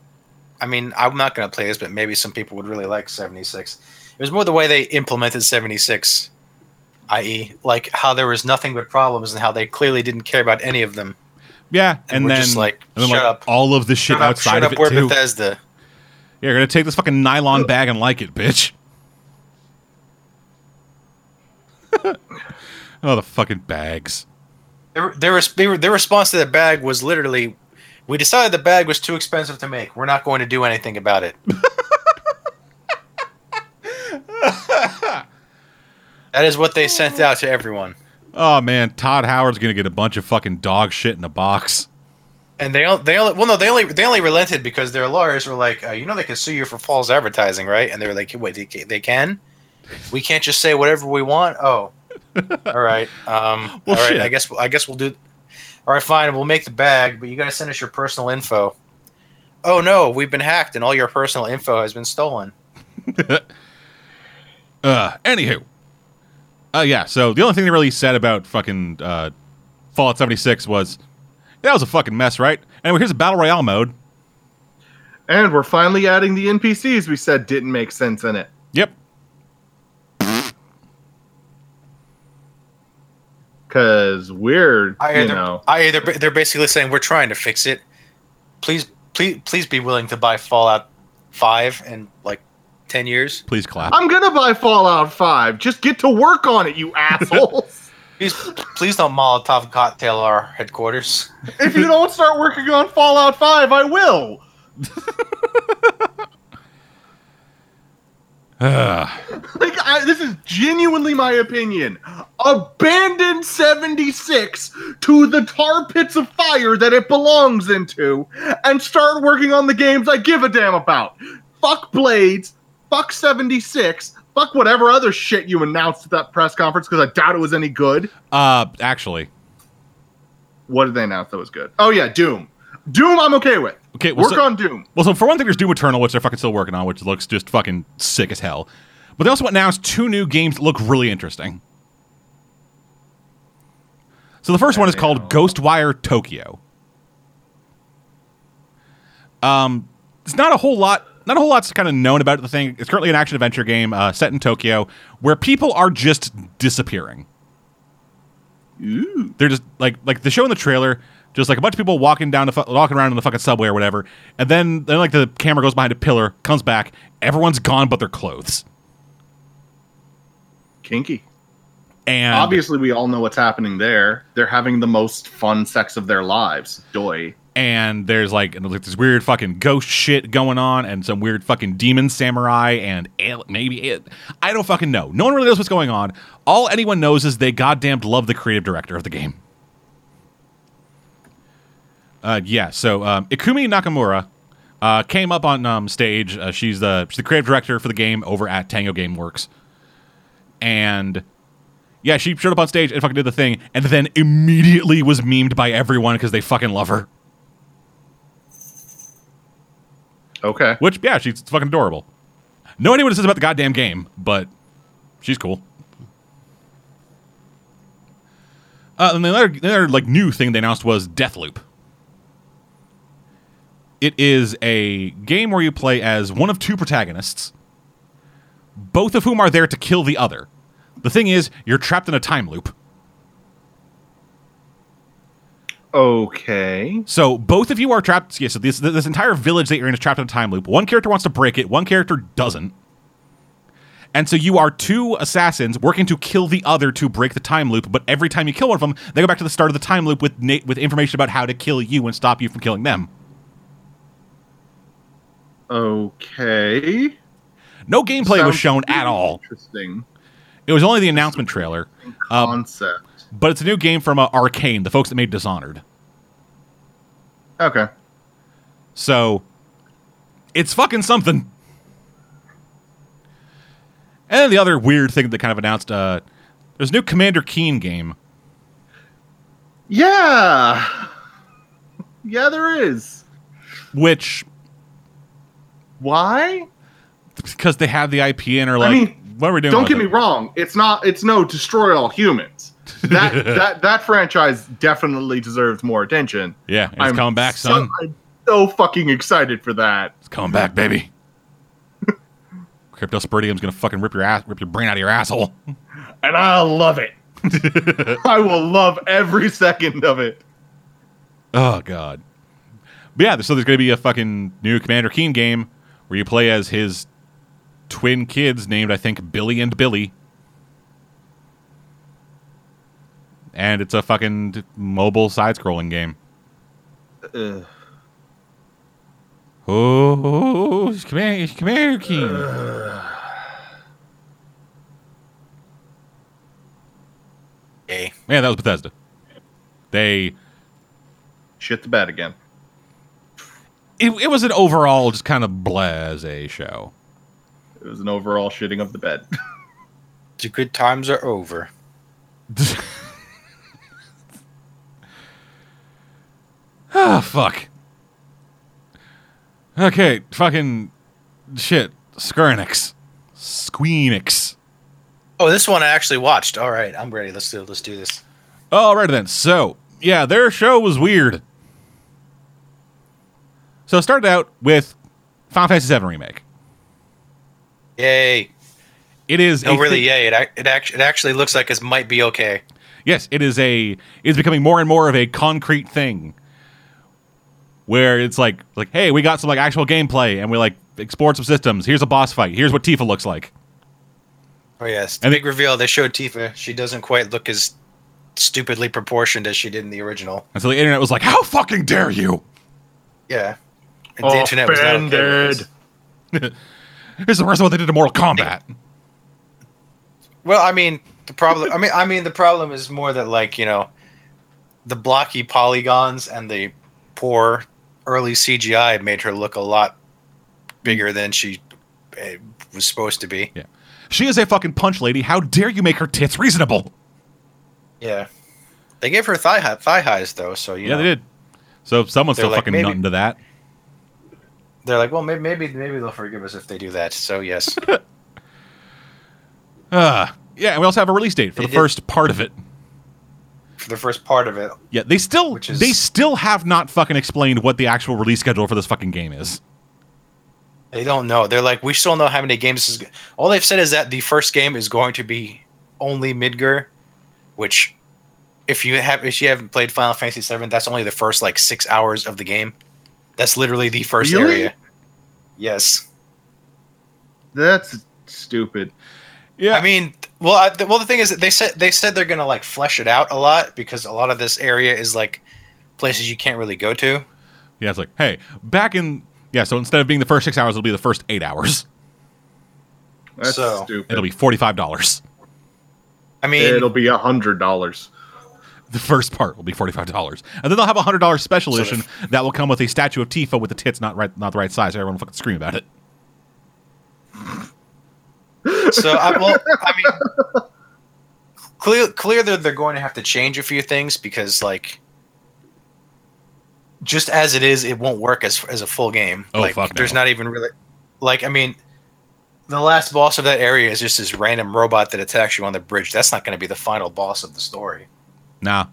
I mean, I'm not going to play this, but maybe some people would really like 76. It was more the way they implemented 76, i.e., like how there was nothing but problems and how they clearly didn't care about any of them. Yeah, and, we're then just like, and then shut like up. all of the shit Shut up, outside shut of up, it we're too. Bethesda. You're gonna take this fucking nylon bag and like it, bitch. oh, the fucking bags. Their, their, res- they were- their response to the bag was literally, "We decided the bag was too expensive to make. We're not going to do anything about it." that is what they sent out to everyone, Oh man, Todd Howard's gonna get a bunch of fucking dog shit in a box. And they they only well no they only they only relented because their lawyers were like, uh, you know, they can sue you for false advertising, right? And they were like, wait, they, they can? We can't just say whatever we want. Oh, all right. Um, Well, all right. shit. I guess I guess we'll do. All right, fine. We'll make the bag, but you got to send us your personal info. Oh no, we've been hacked, and all your personal info has been stolen. Uh, anywho. Uh, yeah, so the only thing they really said about fucking uh, Fallout 76 was that was a fucking mess, right? Anyway, here's a Battle Royale mode. And we're finally adding the NPCs we said didn't make sense in it. Yep. Because we're, I you know, I either they're basically saying we're trying to fix it. Please, please, please be willing to buy Fallout Five in like ten years. Please clap. I'm going to buy Fallout 5. Just get to work on it, you assholes. Please, please don't Molotov cocktail our headquarters. if you don't start working on Fallout 5, I will. Like, I, this is genuinely my opinion. Abandon 76 to the tar pits of fire that it belongs into and start working on the games I give a damn about. Fuck Blades, fuck 76, fuck whatever other shit you announced at that press conference because I doubt it was any good. uh, actually, What did they announce that was good? Oh, yeah, Doom. Doom, I'm okay with. Okay, well, Work so- on Doom. well, so for one thing, there's Doom Eternal, which they're fucking still working on, which looks just fucking sick as hell. But they also announced two new games that look really interesting. So the first one is called Ghostwire Tokyo. Um, it's not a whole lot. Not a whole lot's kind of known about the thing. It's currently an action adventure game uh, set in Tokyo where people are just disappearing. Ooh. They're just like like the show in the trailer, just like a bunch of people walking down the fu- walking around in the fucking subway or whatever, and then then like the camera goes behind a pillar, comes back, everyone's gone but their clothes, Kinky. and Obviously, we all know what's happening there. They're having the most fun sex of their lives. Doy. And there's like, like this weird fucking ghost shit going on, and some weird fucking demon samurai, and maybe it, I don't fucking know. No one really knows what's going on. All anyone knows is they goddamn love the creative director of the game. Uh, yeah, so um, Ikumi Nakamura uh, came up on um, stage. Uh, she's the she's the creative director for the game over at Tango GameWorks, and yeah, she showed up on stage and fucking did the thing, and then immediately was memed by everyone because they fucking love her. Okay. Which, yeah, she's fucking adorable. No idea what it says about the goddamn game, but she's cool. Uh, and the other, the other like new thing they announced was Deathloop. It is a game where you play as one of two protagonists, both of whom are there to kill the other. The thing is, you're trapped in a time loop. Okay. So both of you are trapped. Yeah, so this this entire village that you're in is trapped in a time loop. One character wants to break it. One character doesn't. And so you are two assassins working to kill the other to break the time loop. But every time you kill one of them, they go back to the start of the time loop with na- with information about how to kill you and stop you from killing them. Okay. No gameplay was shown at all. Interesting It was only the announcement trailer. Um, concept. But it's a new game from uh, Arcane, the folks that made Dishonored. okay. So it's fucking something. And then the other weird thing that kind of announced uh, there's a new Commander Keen game, Yeah. Yeah, there is. which Why? because they have the IP and are I like, mean, what are we doing? Don't get me wrong. It's not. It's no destroy all humans. That that that franchise definitely deserves more attention. Yeah, it's coming back, so. I'm so fucking excited for that. It's coming back, baby. Cryptosporidium's gonna fucking rip your ass, rip your brain out of your asshole. and I love it. I will love every second of it. Oh god. But yeah, so there's to be a fucking new Commander Keen game where you play as his twin kids named I think Billy and Billy. And it's a fucking mobile side-scrolling game. Ugh. Oh, it's Commander, it's Commander Keen. Yay. Man, that was Bethesda. They Shit the bed again. it, it was an overall just kind of blase show. It was an overall shitting of the bed. The good times are over. Ah, fuck. Okay, fucking shit. Skernix. Squeenix. Oh, this one I actually watched. All right, I'm ready. Let's do let's do this. Alright then. So, yeah, their show was weird. So it started out with Final Fantasy VII Remake. Yay! It is No, really, thi- yay! It it, act- it actually looks like it might be okay. Yes, it is a it's becoming more and more of a concrete thing. Where it's like like, hey, we got some like actual gameplay and we like explored some systems. Here's a boss fight. Here's what Tifa looks like. Oh yes, the And big reveal. They showed Tifa. She doesn't quite look as stupidly proportioned as she did in the original. And so the internet was like, How fucking dare you? Yeah, and the internet was not okay this. Is the worst one they did to Mortal Kombat. Well, I mean, the problem. I mean, I mean, the problem is more that like you know, the blocky polygons and the poor early CGI made her look a lot bigger than she uh, was supposed to be. Yeah. She is a fucking punch lady. How dare you make her tits reasonable? Yeah, they gave her thigh high, thigh highs though, so you yeah, know, they did. So someone's They're still like, fucking maybe- nutting to that. they're like, well, maybe maybe maybe they'll forgive us if they do that. So yes, Uh, yeah, and we also have a release date for They the did- first part of it. For the first part of it, Yeah, they still Which is- they still have not fucking explained what the actual release schedule for this fucking game is. They don't know. They're like, we still don't know how many games this is. go-" All they've said is that the first game is going to be only Midgar, which, if you have if you haven't played Final Fantasy VII, that's only the first like six hours of the game. That's literally the first Really? area. Yes, That's stupid. Yeah, I mean, well, I, the, well, the thing is that they said they said they're gonna like flesh it out a lot because a lot of this area is like places you can't really go to. yeah, it's like, hey, back in yeah, so instead of being the first six hours, it'll be the first eight hours. That's So- stupid. It'll be forty five dollars. I mean, It'll be a hundred dollars. The first part will be forty five dollars, and then they'll have a hundred dollars special So edition that will come with a statue of Tifa with the tits not right, not the right size. Everyone will fucking scream about it. So I, well, I mean, clear, clear that they're going to have to change a few things because, like, just as it is, it won't work as as a full game. Oh, like, fuck There's no. not even really, like, I mean, the last boss of that area is just this random robot that attacks you on the bridge. That's not going to be the final boss of the story. Nah,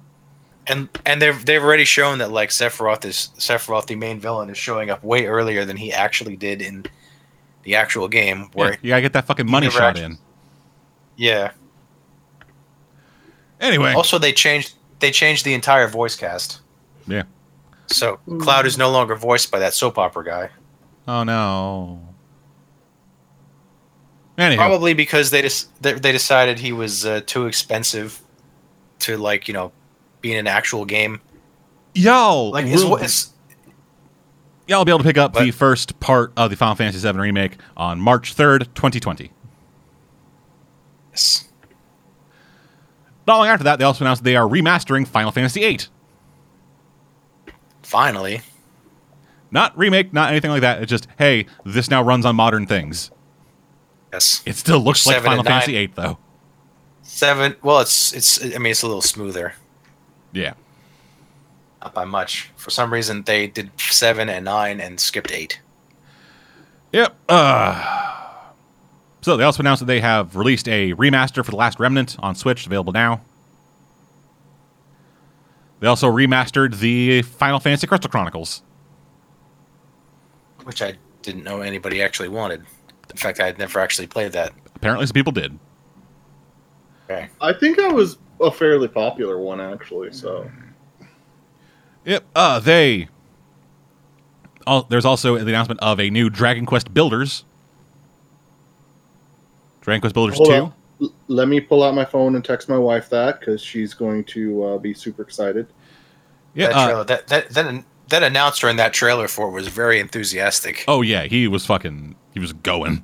And and they've they've already shown that like Sephiroth is Sephiroth, the main villain, is showing up way earlier than he actually did in the actual game. Where yeah, you gotta get that fucking money shot actually- in. yeah. Anyway, Also, they changed they changed the entire voice cast. yeah. So Cloud is no longer voiced by that soap opera guy. Oh no. Anywho, Probably because they just they, they decided he was uh, too expensive to like you know be in an actual game. y'all Like it's, will- it's y'all will be able to pick up the first part of the Final Fantasy VII remake on March third, twenty twenty. it's- Not long after that, they also announced they are remastering Final Fantasy VIII. finally Not remake, not anything like that. It's just, hey, this now runs on modern things. yes It still looks like Final. Fantasy VIII, though. seven. Well, it's it's I mean it's a little smoother, Yeah. Not by much. For some reason, they did seven and nine and skipped eight. Yep. Uh, so they also announced that they have released a remaster for The Last Remnant on Switch, available now. They also remastered the Final Fantasy Crystal Chronicles. which I didn't know anybody actually wanted. In fact, I had never actually played that. Apparently, some people did. Okay. I think that was a fairly popular one actually. So Yep. Uh, they. Oh, there's also the announcement of a new Dragon Quest Builders. Dragon Quest Builders Hold 2. on. L- let me pull out my phone and text my wife that because she's going to uh, be super excited. Yeah. that, uh, trailer, that that that that announcer in that trailer for it was very enthusiastic. oh, yeah. He was fucking. He was going.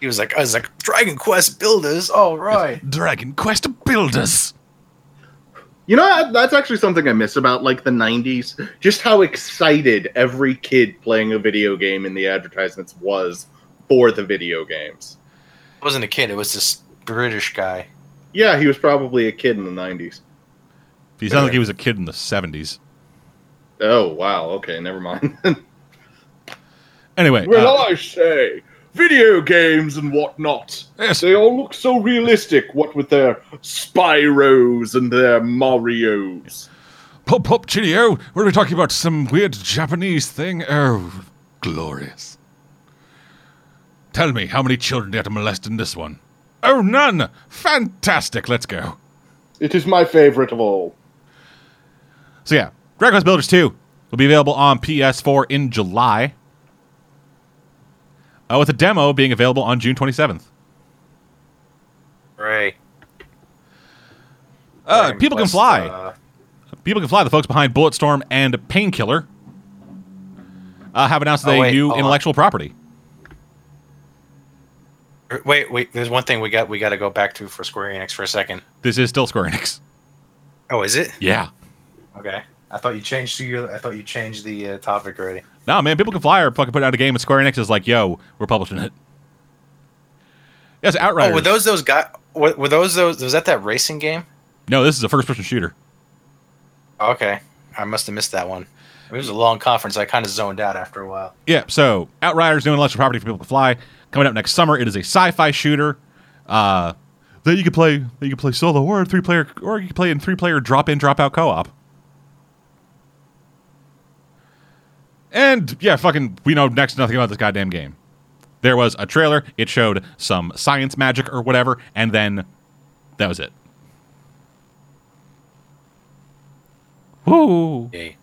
He was like, I was like, Dragon Quest Builders, all right. Dragon Quest Builders. You know, that's actually something I miss about like the '90s. Just how excited every kid playing a video game in the advertisements was for the video games. It wasn't a kid; it was this British guy. Yeah, he was probably a kid in the '90s. He sounded like he was a kid in the 70s. Oh wow, okay, never mind. Anyway. well, uh, I say, video games and whatnot. yes. They all look so realistic. What with their Spyros and their Mario's. Pop Pop what are we talking about? Some weird Japanese thing? Oh, glorious. Tell me, how many children did you have to molest in this one? Oh, none! Fantastic, let's go. It is my favorite of all. So, yeah, Dragon Quest Builders 2 will be available on PS4 in July, uh, with a demo being available on June 27th. Right. Uh, people can fly. uh, People can fly. The folks behind Bulletstorm and Painkiller uh, have announced Oh, a wait, new hold on. intellectual property. wait, wait. There's one thing we got. We got to go back to for Square Enix for a second. This is still Square Enix. Oh, is it? Yeah. Okay. I thought you changed to your. I thought you changed the uh, topic already. No, man, people can fly or fucking put out a game, and Square Enix is like, yo, we're publishing it. Yes, Outriders. Oh, were those those guys? Were, were those those? Was that that racing game? no, this is a first person shooter. Okay, I must have missed that one. It was a long conference. I kind of zoned out after a while. Yeah, so Outriders new intellectual property for people to fly. Coming up next summer, it is a sci-fi shooter. Uh, that you can play that you can play solo or three player or you can play in three player drop in, drop out co-op. And yeah, fucking we know next to nothing about this goddamn game. There was a trailer, it showed some science magic or whatever, and then that was it. Woo! Yay.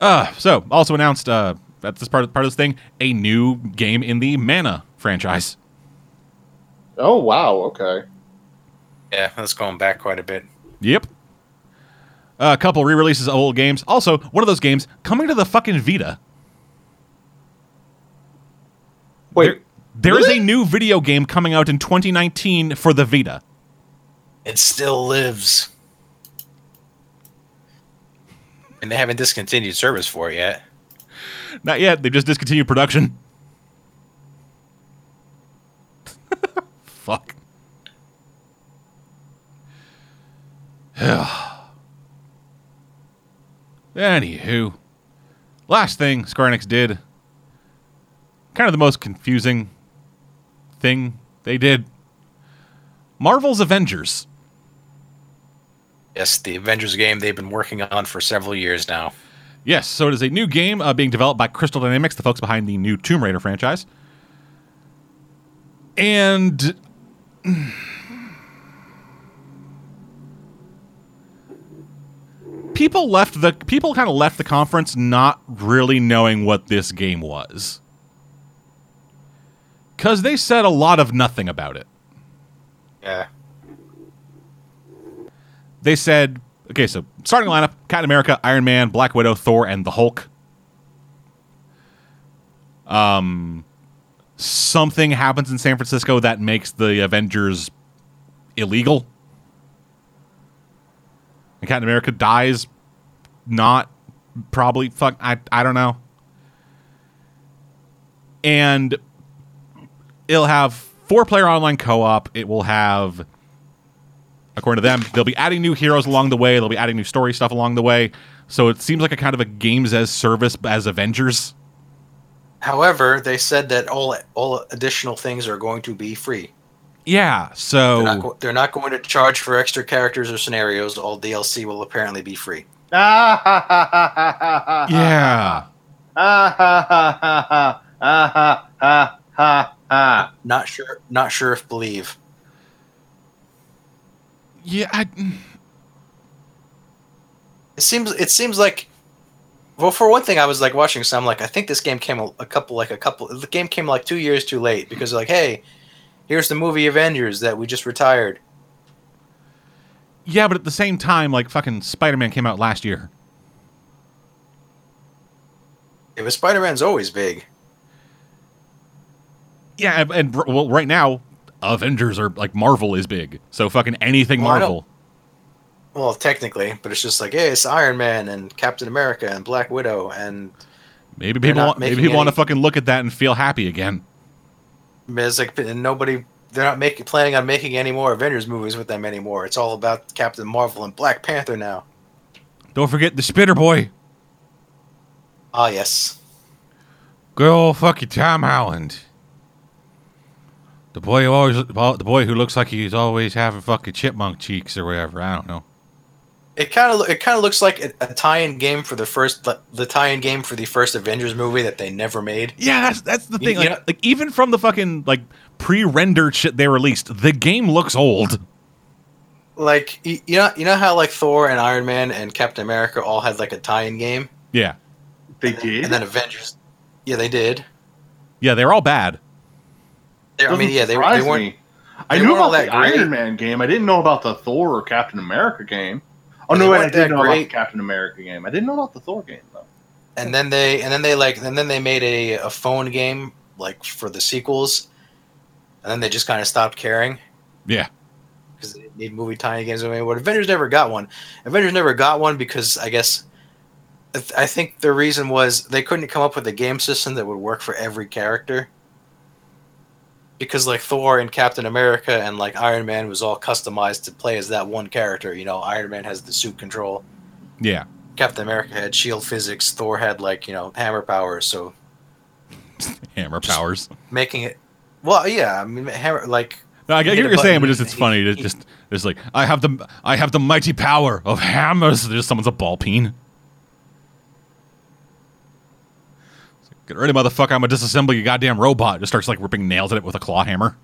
Uh, so also announced uh at this part of part of this thing a new game in the Mana franchise. Oh wow, okay. Yeah, that's going back quite a bit. Yep. Uh, a couple re-releases of old games. Also, one of those games coming to the fucking Vita. Wait, There is Really? a new video game coming out in 2019 for the Vita. It still lives. And they haven't discontinued service for it yet. Not yet. They just discontinued production. Fuck. Anywho, last thing Square Enix did, kind of the most confusing thing they did. Marvel's Avengers. Yes, the Avengers game they've been working on for several years now. Yes, so it is a new game uh, being developed by Crystal Dynamics, the folks behind the new Tomb Raider franchise. And people left the people kind of left the conference not really knowing what this game was. Cuz they said a lot of nothing about it. Yeah. They said, okay, so starting lineup Captain America, Iron Man, Black Widow, Thor, and the Hulk. Um, something happens in San Francisco that makes the Avengers illegal. And Captain America dies. Not probably. Fuck. I, I don't know. And it'll have four player online co op. It will have according to them. They'll be adding new heroes along the way. They'll be adding new story stuff along the way. So it seems like a kind of a games as service as Avengers. However, they said that all all additional things are going to be free. Yeah. They're, So not, go- they're not going to charge for extra characters or scenarios. All DLC will apparently be free. Ah ha ha ha ha ha ha. yeah. Ah ha ha ha ha. Ah ha ha ha ha. Not sure. Not sure if believe. Yeah. I, It seems it seems like well, for one thing, I was like watching some like I think this game came a, a couple like a couple the game came like two years too late because like hey, here's the movie Avengers that we just retired. Yeah, but at the same time, like fucking Spider Man came out last year. Yeah, but Spider Man's always big. Yeah, and, and well, right now, Avengers are like Marvel is big, so fucking anything Well, Marvel. Well, technically, but it's just like hey, it's Iron Man and Captain America and Black Widow and Maybe people want, maybe people want to fucking look at that and feel happy again. Like and nobody. They're not making planning on making any more Avengers movies with them anymore. It's all about Captain Marvel and Black Panther now. Don't forget the Spitter Boy. Ah, yes. Good old fucking Tom Holland. The boy who always, the boy who looks like he's always having fucking chipmunk cheeks or whatever. I don't know. It kind of it kind of looks like a, a tie-in game for the first the tie-in game for the first Avengers movie that they never made. Yeah, that's that's the thing. you Like, know- like even from the fucking like pre-rendered shit they released, the game looks old. Like you, you know you know how like Thor and Iron Man and Captain America all had like a tie-in game, Yeah, They did. and then Avengers. Yeah, they did. yeah, they're all bad. They- I mean, yeah, they, they weren't. me. I knew weren't all about the that great. Iron Man game. I didn't know about the Thor or Captain America game. Oh They no, wait, I weren't did that know about the. Captain America game. I didn't know about the Thor game though. And then they and then they like and then they made a, a phone game like for the sequels, and then they just kind of stopped caring. Yeah, because they didn't need movie tie games anymore. Avengers never got one. Avengers never got one because I guess I think the reason was they couldn't come up with a game system that would work for every character. Because like Thor and Captain America and like Iron Man was all customized to play as that one character. You know, Iron Man has the suit control. yeah. Captain America had shield physics. Thor had like you know hammer powers. So Hammer powers. making it, well, yeah, I mean hammer like No, I get what you're saying, but button it's, and funny. he- It's just it's like I have the I have the mighty power of hammers. There's someone's a ball peen. It's like, Get ready, motherfucker! I'm gonna disassemble your goddamn robot. Just starts like ripping nails at it with a claw hammer.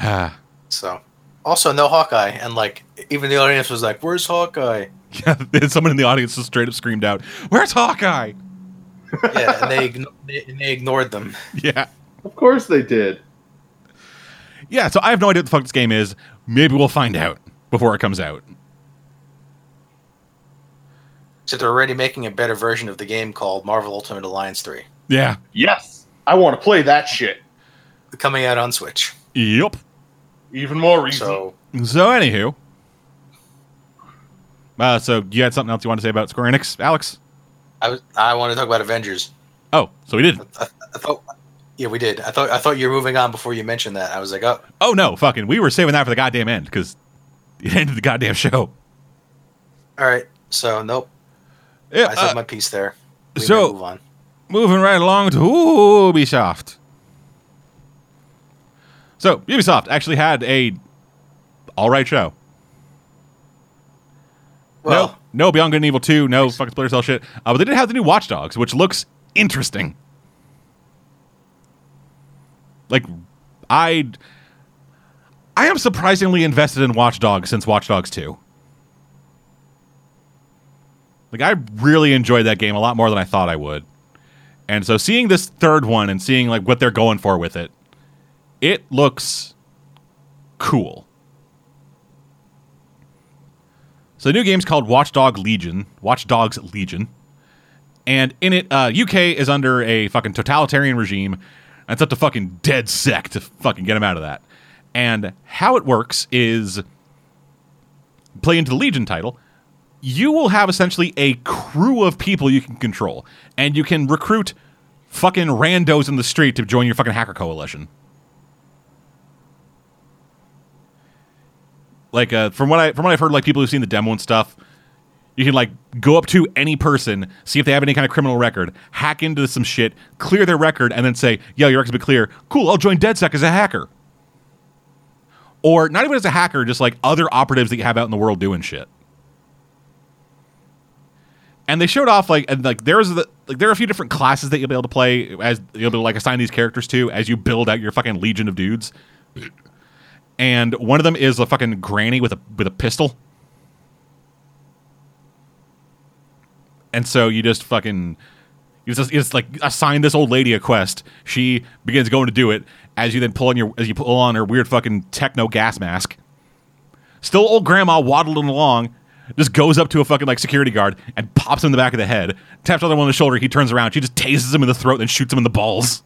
Ah, so. Also, no Hawkeye, and like even the audience was like, "Where's Hawkeye?" yeah. Someone in the audience just straight up screamed out, "Where's Hawkeye?" yeah, and they, ign- they and they ignored them. Yeah, Of course they did. yeah. So I have no idea what the fuck this game is. Maybe we'll find out before it comes out. So they're already making a better version of the game called Marvel Ultimate Alliance Three, Yeah. Yes, I want to play that shit. coming out on Switch. Yep. Even more reason. So So, anywho. Uh, so, you had something else you want to say about Square Enix, Alex? I was I want to talk about Avengers. Oh, so we did. I, I thought, yeah, we did. I thought I thought you were moving on before you mentioned that. I was like, oh, Oh, no, fucking. We were saving that for the goddamn end because it ended the goddamn show. all right. So nope, Yeah, I said uh, my piece there. We so- move on. moving right along to Ubisoft. So, Ubisoft actually had a all right show. Well, no, no Beyond Good and Evil 2, no fucking Splinter Cell shit. Uh, but they did have the new Watch Dogs, which looks interesting. Like, I, I am surprisingly invested in Watch Dogs since Watch Dogs 2. Like, I really enjoyed that game a lot more than I thought I would. And so seeing this third one and seeing like what they're going for with it, it looks cool. So the new game's called Watchdog Legion, Watch Dogs Legion, and in it, uh, UK is under a fucking totalitarian regime. And it's up to fucking DedSec to fucking get him out of that. And how it works is play into the Legion title. You will have essentially a crew of people you can control, and you can recruit fucking randos in the street to join your fucking hacker coalition. Like uh, from what I from what I've heard, like people who've seen the demo and stuff, you can like go up to any person, see if they have any kind of criminal record, hack into some shit, clear their record, and then say, "Yo, your record's been clear. Cool, I'll join DedSec as a hacker." Or not even as a hacker, just like other operatives that you have out in the world doing shit. And they showed off like and like there's the like there are a few different classes that you'll be able to play as you'll be able to like assign these characters to as you build out your fucking legion of dudes. and one of them is a fucking granny with a with a pistol. And so you just fucking you just, just like assign this old lady a quest. She begins going to do it as you then pull on your as you pull on her weird fucking techno gas mask. Still old grandma waddling along, just goes up to a fucking like security guard and pops him in the back of the head. Taps the other one on the shoulder. He turns around. She just tases him in the throat, then shoots him in the balls.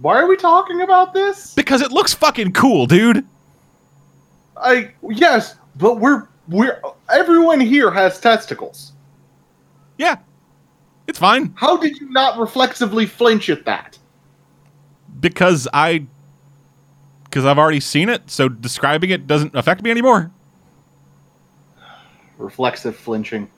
Why are we talking about this? Because it looks fucking cool, dude. I yes, but we're we're everyone here has testicles. Yeah, it's fine How did you not reflexively flinch at that? because I because I've already seen it. So describing it doesn't affect me anymore. Reflexive flinching.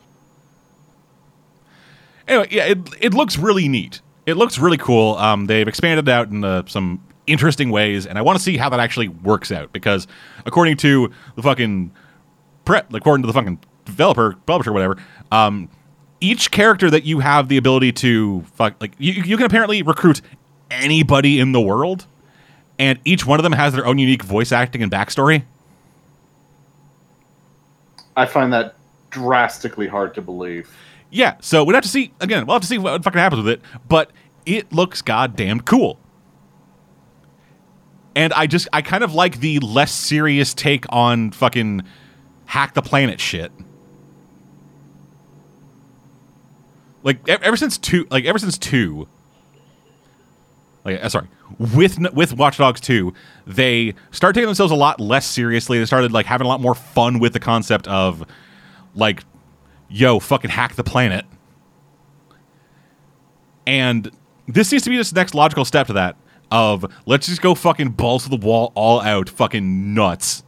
anyway, yeah, it it looks really neat. It looks really cool. Um, they've expanded out in uh, some interesting ways, and I want to see how that actually works out because according to the fucking pre- according to the fucking developer, publisher, whatever, um, each character that you have the ability to fuck, like you, you can apparently recruit anybody in the world, and each one of them has their own unique voice acting and backstory. I find that drastically hard to believe. Yeah, so we'd have to see again. We'll have to see what fucking happens with it, but it looks goddamn cool. And I just I kind of like the less serious take on fucking hack the planet shit. Like ever since two, like ever since two, like uh, sorry, with with Watch Dogs two, they started taking themselves a lot less seriously. They started like having a lot more fun with the concept of like yo, fucking hack the planet. And this seems to be the next logical step to that of let's just go fucking balls to the wall, all out, fucking nuts.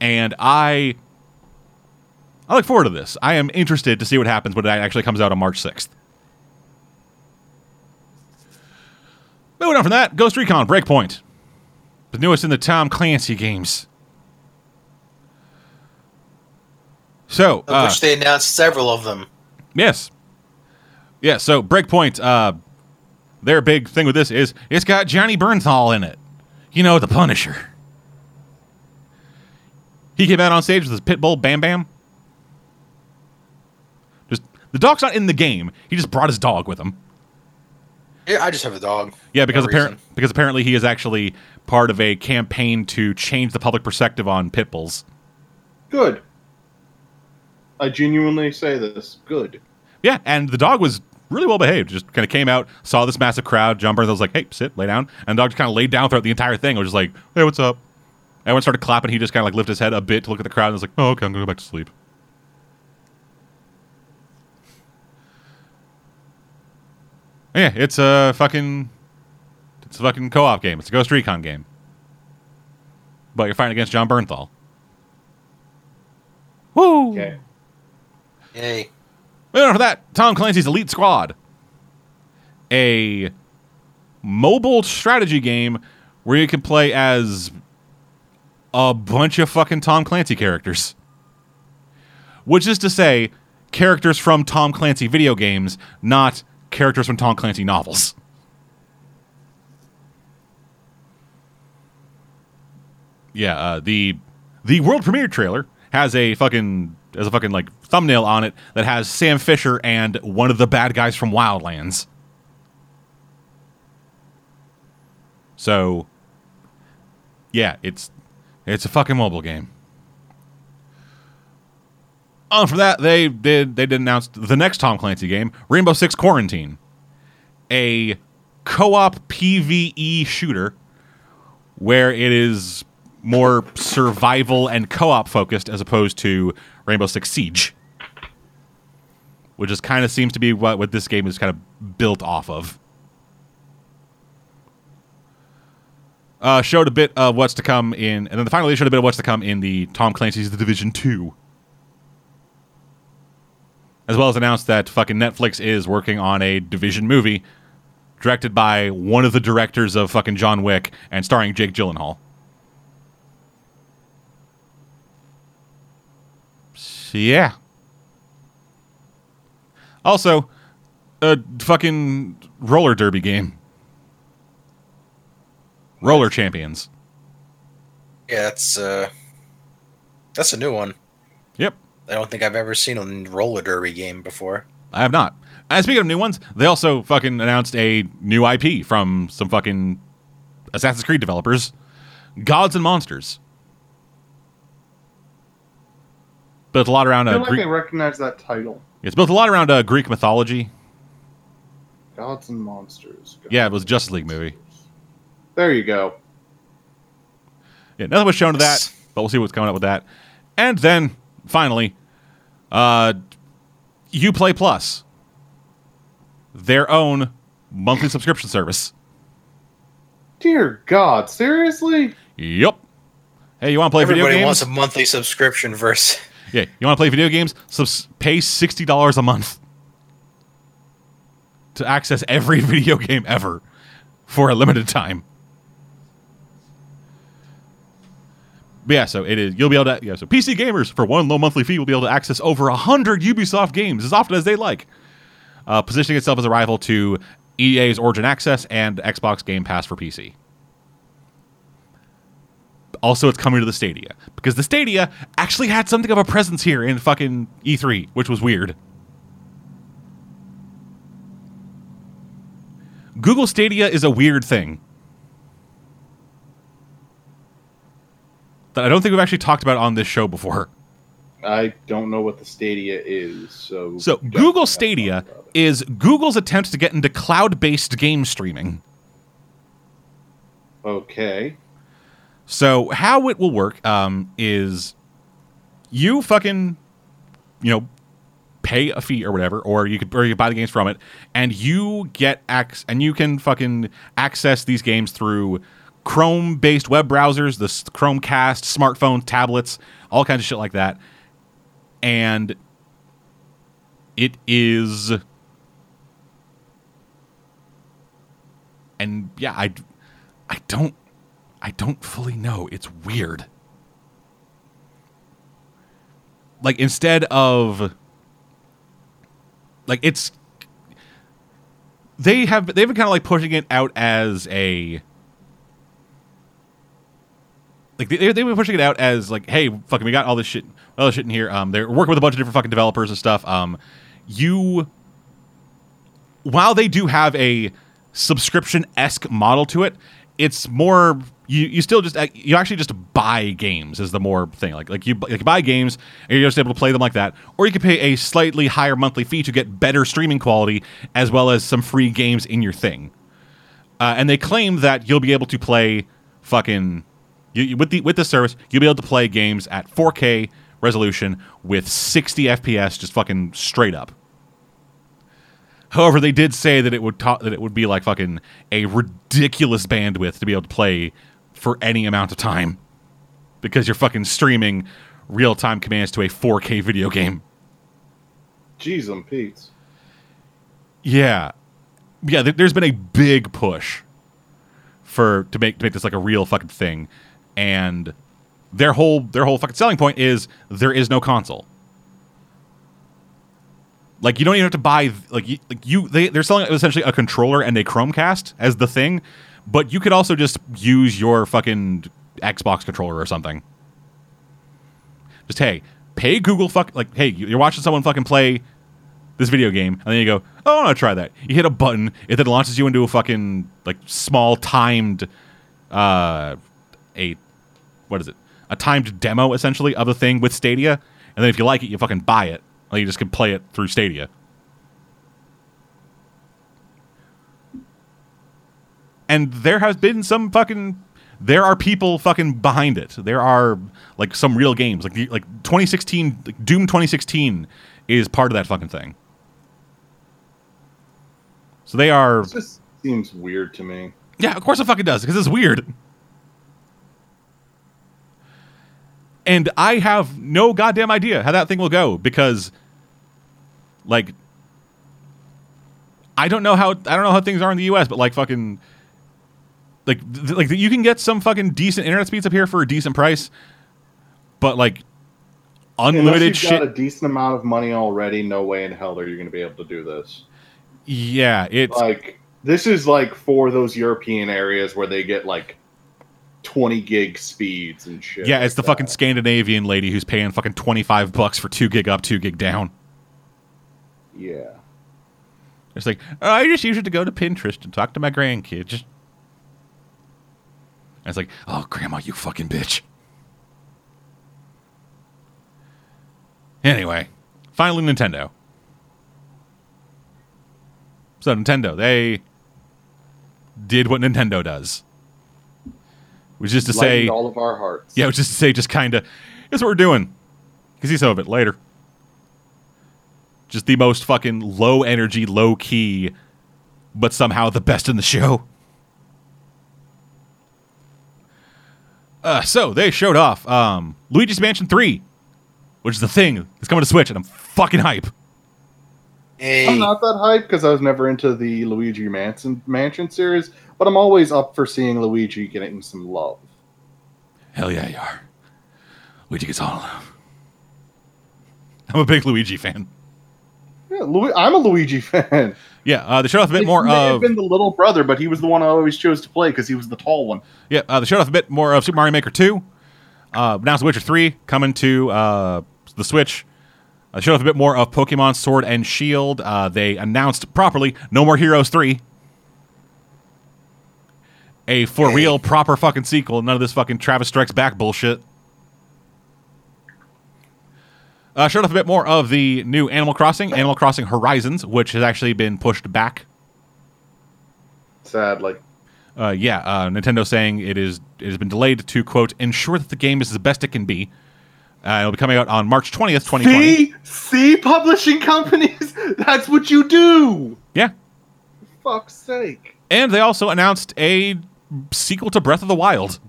And I I look forward to this. I am interested to see what happens when it actually comes out on March 6th. Moving on from that, Ghost Recon Breakpoint. The newest in the Tom Clancy games. So, Of uh, which they announced several of them. Yes. Yeah, so Breakpoint, uh, their big thing with this is it's got Johnny Bernthal in it. You know, the Punisher. He came out on stage with his pit bull Bam Bam. Just the dog's not in the game. He just brought his dog with him. Yeah, I just have a dog. Yeah, because No apparently because apparently he is actually part of a campaign to change the public perspective on pit bulls. Good. I genuinely say this. Good. Yeah, and the dog was really well behaved. Just kind of came out, saw this massive crowd. John Burns was like, "Hey, sit, lay down," and the dog just kind of laid down throughout the entire thing. I was just like, "Hey, what's up?" Everyone started clapping. He just kind of like lifted his head a bit to look at the crowd and was like, "Oh, okay, I'm gonna go back to sleep." Yeah, it's a fucking, it's a fucking co-op game. It's a Ghost Recon game, but you're fighting against Jon Bernthal. Woo! Okay. Yay. Moving on for that, Tom Clancy's Elite Squad, a mobile strategy game where you can play as a bunch of fucking Tom Clancy characters. Which is to say, characters from Tom Clancy video games, not characters from Tom Clancy novels. Yeah, uh, the the world premiere trailer has a fucking has a fucking like thumbnail on it that has Sam Fisher and one of the bad guys from Wildlands. So, yeah, it's it's a fucking mobile game. On from that, they did they did announce the next Tom Clancy game, Rainbow Six Quarantine, a co-op PVE shooter where it is more survival and co-op focused as opposed to Rainbow Six Siege, which is kind of seems to be what what this game is kind of built off of. Uh, showed a bit of what's to come in, and then the finally showed a bit of what's to come in the Tom Clancy's The Division Two, as well as announced that fucking Netflix is working on a Division movie, directed by one of the directors of fucking John Wick and starring Jake Gyllenhaal. So, yeah. Also, a fucking roller derby game. Roller Champions. Yeah, that's uh, that's a new one. Yep. I don't think I've ever seen a roller derby game before. I have not. And speaking of new ones, they also fucking announced a new IP from some fucking Assassin's Creed developers, Gods and Monsters. Built a lot around I uh, feel like Greek. I recognize that title. It's built a lot around uh, Greek mythology. Gods and Monsters. Gods Yeah, it was a Justice League movie. There you go. Yeah, nothing was shown to that, but we'll see what's coming up with that. And then finally, uh, UPlay Plus, their own monthly subscription service. Dear God, seriously? Yep. Hey, you want to play Everybody video games? wants a monthly subscription verse. Yeah, you want to play video games? Subs- pay sixty dollars a month to access every video game ever for a limited time. But yeah, so it is. You'll be able to. Yeah, so PC gamers for one low monthly fee will be able to access over hundred Ubisoft games as often as they like, uh, positioning itself as a rival to EA's Origin Access and Xbox Game Pass for PC. Also, it's coming to the Stadia because the Stadia actually had something of a presence here in fucking E3, which was weird. Google Stadia is a weird thing that I don't think we've actually talked about on this show before. I don't know what the Stadia is, so. So, Google Stadia talk about it. is Google's attempt to get into cloud based game streaming. Okay. So how it will work um, is you fucking you know pay a fee or whatever, or you could or you buy the games from it, and you get ac- and you can fucking access these games through Chrome based web browsers, the Chromecast, smartphones, tablets, all kinds of shit like that, and it is. And yeah, I, I don't I don't fully know. It's weird. Like instead of like it's they have they've been kind of like pushing it out as a like they, they've been pushing it out as like hey fucking we got all this shit all this shit in here. Um they're working with a bunch of different fucking developers and stuff. Um you while they do have a subscription-esque model to it it's more you, you still just you actually just buy games is the more thing. Like like you, you buy games and you're just able to play them like that. Or you can pay a slightly higher monthly fee to get better streaming quality as well as some free games in your thing. Uh, and they claim that you'll be able to play fucking you, you- with the with this service you'll be able to play games at 4K resolution with 60 FPS just fucking straight up However, they did say that it would ta- that it would be like fucking a ridiculous bandwidth to be able to play for any amount of time because you're fucking streaming real time commands to a 4K video game. Jeez, um, Pete's. Yeah, yeah. There, there's been a big push for to make to make this like a real fucking thing, and their whole their whole fucking selling point is there is no console. Like you don't even have to buy like you, like you they they're selling essentially a controller and a Chromecast as the thing, but you could also just use your fucking Xbox controller or something. Just hey, pay Google fuck like hey, you're watching someone fucking play this video game, and then you go, oh, I want to try that. You hit a button, it then launches you into a fucking like small timed, uh, a what is it? A timed demo essentially of the thing with Stadia, and then if you like it, you fucking buy it. Like you just can play it through Stadia. And there has been some fucking there are people fucking behind it. There are like some real games. Like like 2016 like Doom 2016 is part of that fucking thing. So they are This just seems weird to me. yeah, of course it fucking does because it's weird. And I have no goddamn idea how that thing will go because, like, I don't know how I don't know how things are in the U.S. But like fucking, like th- like you can get some fucking decent internet speeds up here for a decent price, but like unlimited Unless you've shit. got a decent amount of money already, no way in hell are you going to be able to do this. yeah, it's Like this is like for those European areas where they get like 20 gig speeds and shit. Yeah, like it's the that. fucking Scandinavian lady who's paying fucking 25 bucks for 2 gig up, 2 gig down. Yeah. It's like, oh, I just use it to go to Pinterest and talk to my grandkids. And it's like, oh, grandma, you fucking bitch. Anyway, finally, Nintendo. So, Nintendo, they did what Nintendo does. Which is to say, all of our hearts. yeah, which is to say, just kind of, here's what we're doing. You can see some of it later. Just the most fucking low energy, low key, but somehow the best in the show. Uh, so they showed off um, Luigi's Mansion 3, which is the thing that's coming to Switch, and I'm fucking hype. Hey, I'm not that hyped because I was never into the Luigi Mansion Mansion series, but I'm always up for seeing Luigi getting some love. Hell yeah, you are. Luigi gets all love. I'm a big Luigi fan. Yeah, Lu- I'm a Luigi fan. Yeah, uh, they showed off a bit It more may have of been the little brother, but he was the one I always chose to play because he was the tall one. Yeah, uh, they showed off a bit more of Super Mario Maker 2. Uh, announced The Witcher 3 coming to uh, the Switch. Uh, showed off a bit more of Pokemon Sword and Shield. Uh, they announced properly No More Heroes 3. A for real, proper fucking sequel. None of this fucking Travis Strikes Back bullshit. Uh, showed off a bit more of the new Animal Crossing, Animal Crossing Horizons, which has actually been pushed back Sadly. uh, yeah, uh, Nintendo saying it is it has been delayed to quote ensure that the game is the best it can be. Uh, it'll be coming out on March twentieth, twenty twenty. See, see, publishing companies. That's what you do. Yeah, Fuck's sake. and they also announced a sequel to Breath of the Wild.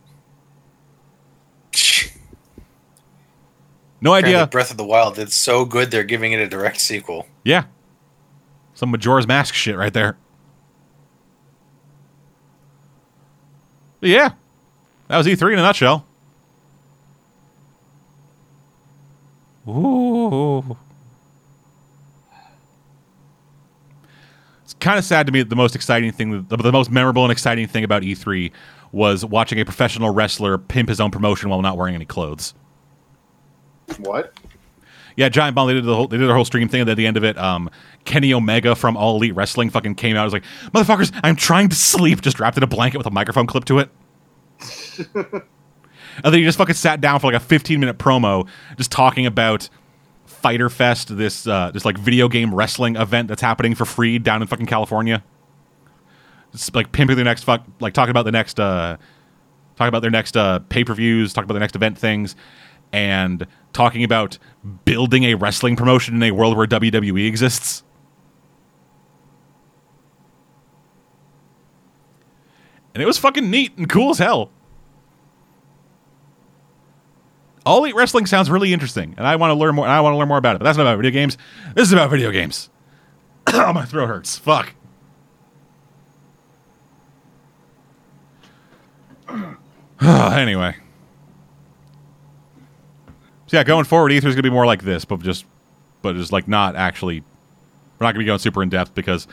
No apparently idea. Breath of the Wild did so good they're giving it a direct sequel. Yeah, some Majora's Mask shit right there. But yeah, that was E3 in a nutshell. Ooh. It's kind of sad to me that the most exciting thing, the, the most memorable and exciting thing about E3 was watching a professional wrestler pimp his own promotion while not wearing any clothes. What? Yeah, Giant Bomb. They did the whole. They did their whole stream thing, and at the end of it, um, Kenny Omega from All Elite Wrestling fucking came out. I was like, "Motherfuckers, I'm trying to sleep." Just wrapped in a blanket with a microphone clip to it. and then he just fucking sat down for like a 15 minute promo, just talking about Fyter Fest, this uh, this like video game wrestling event that's happening for free down in fucking California. Just like pimping the next fuck, like talking about the next, uh, talking about their next uh, pay per views, talking about the next event things, and talking about building a wrestling promotion in a world where WWE exists. And it was fucking neat and cool as hell. All Elite Wrestling sounds really interesting, and I want to learn more. And I want to learn more about it. But that's not about video games. This is about video games. oh, my throat hurts. Fuck. anyway. So yeah, going forward, E3 is gonna be more like this, but just, but just like not actually. We're not gonna be going super in depth because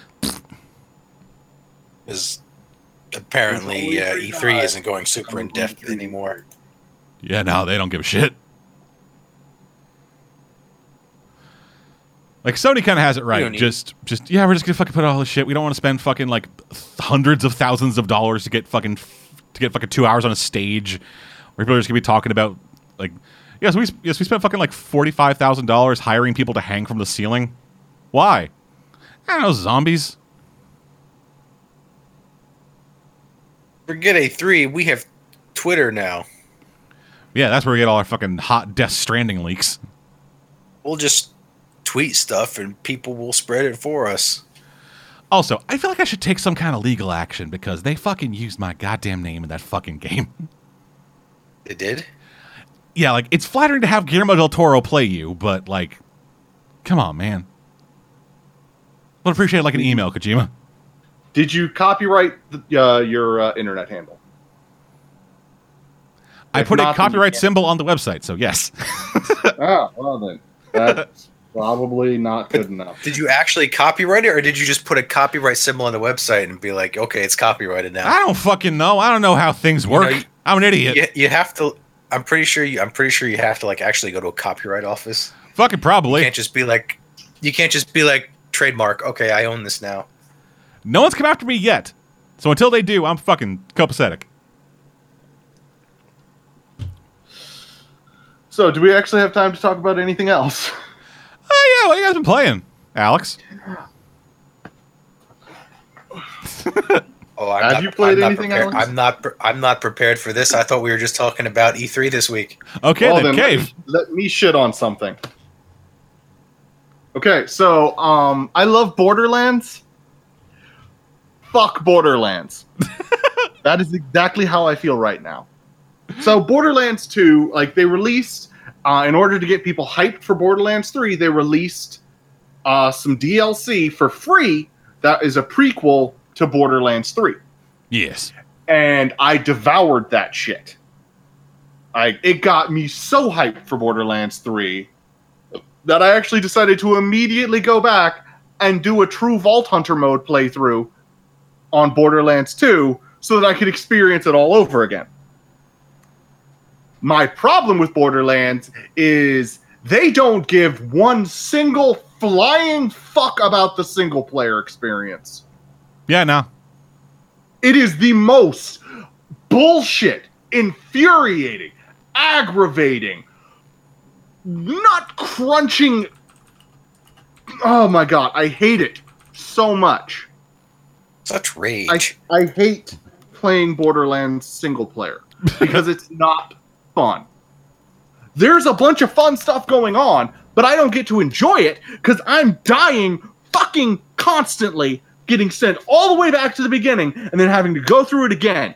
Is apparently uh, There's only three E3 isn't going super in depth anymore. Yeah, no, they don't give a shit. Like Sony kind of has it right. Just, just yeah, we're just gonna fucking put all this shit. We don't want to spend fucking like hundreds of thousands of dollars to get fucking to get fucking two hours on a stage where people are just gonna be talking about like yes, we yes we spent fucking like forty five thousand dollars hiring people to hang from the ceiling. Why? I don't know, zombies. Forget E3, we have Twitter now. Yeah, that's where we get all our fucking hot Death Stranding leaks. We'll just tweet stuff and people will spread it for us. Also, I feel like I should take some kind of legal action because they fucking used my goddamn name in that fucking game. They did? yeah, like it's flattering to have Guillermo del Toro play you, but like, come on, man. Would appreciate like an email, Kojima. Did you copyright the, uh, your uh, internet handle? I put a not, then you copyright symbol on the website, so yes. oh, well then. That's probably not good enough. Did you actually copyright it or did you just put a copyright symbol on the website and be like, okay, it's copyrighted now? I don't fucking know. I don't know how things You know, work. I'm an idiot. You, you have to. I'm pretty sure you. I'm pretty sure you have to like actually go to a copyright office. Fucking You probably. can't just be like. You can't just be like trademark. Okay, I own this now. No one's come after me yet. So until they do, I'm fucking copacetic. So, do we actually have time to talk about anything else? Oh yeah, what you guys been playing, Alex? Oh, I'm Have not, you played I'm anything, prepared. Alex? I'm not. pre- I'm not prepared for this. I thought we were just talking about E3 this week. Okay, Well, then, then cave. Let, let me shit on something. Okay, so um, I love Borderlands. Fuck Borderlands. that is exactly how I feel right now. So Borderlands 2, like they released, uh, in order to get people hyped for Borderlands 3, they released uh, some DLC for free that is a prequel to Borderlands 3 Yes. and I devoured that shit. I it got me so hyped for Borderlands 3 that I actually decided to immediately go back and do a true Vault Hunter mode playthrough on Borderlands 2 so that I could experience it all over again. My problem with Borderlands is they don't give one single flying fuck about the single player experience. Yeah, no. It is the most bullshit, infuriating, aggravating, not crunching. Oh my god, I hate it so much. Such I, rage. I hate playing Borderlands single player because it's not fun. There's a bunch of fun stuff going on, but I don't get to enjoy it because I'm dying fucking constantly, getting sent all the way back to the beginning and then having to go through it again.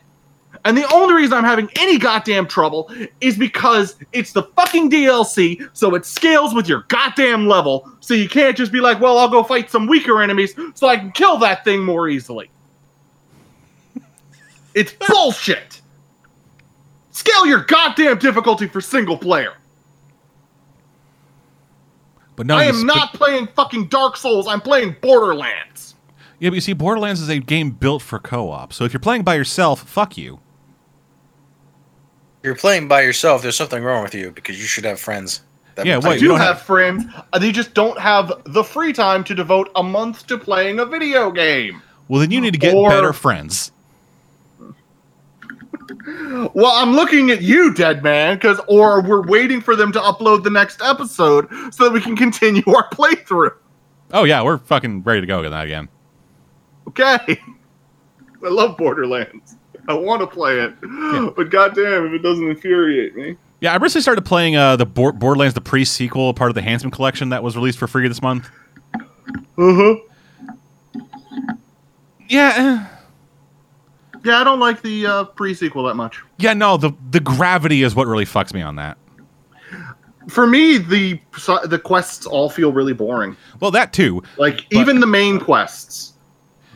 And the only reason I'm having any goddamn trouble is because it's the fucking DLC, so it scales with your goddamn level, so you can't just be like, well, I'll go fight some weaker enemies so I can kill that thing more easily. It's bullshit. Scale your goddamn difficulty for single player. But no, I am sp- not playing fucking Dark Souls. I'm playing Borderlands. Yeah, but you see, Borderlands is a game built for co-op. So if you're playing by yourself, fuck you. You're playing by yourself. There's something wrong with you because you should have friends. That Yeah, play wait, I you do don't have, have- friends. uh, They just don't have the free time to devote a month to playing a video game. Well, then you need to get Or- better friends. Well, I'm looking at you, dead man, because or we're waiting for them to upload the next episode so that we can continue our playthrough. Oh yeah, we're fucking ready to go with that again. Okay. I love Borderlands. I want to play it, but goddamn, if it doesn't infuriate me. Yeah, I recently started playing uh, the Bor- Borderlands the pre-sequel, part of the Handsome collection that was released for free this month. Uh huh. Yeah, eh. Yeah, I don't like the uh, pre-sequel that much. yeah, no, the the gravity is what really fucks me on that. For me, the the quests all feel really boring. Well, that too. Like even the main quests.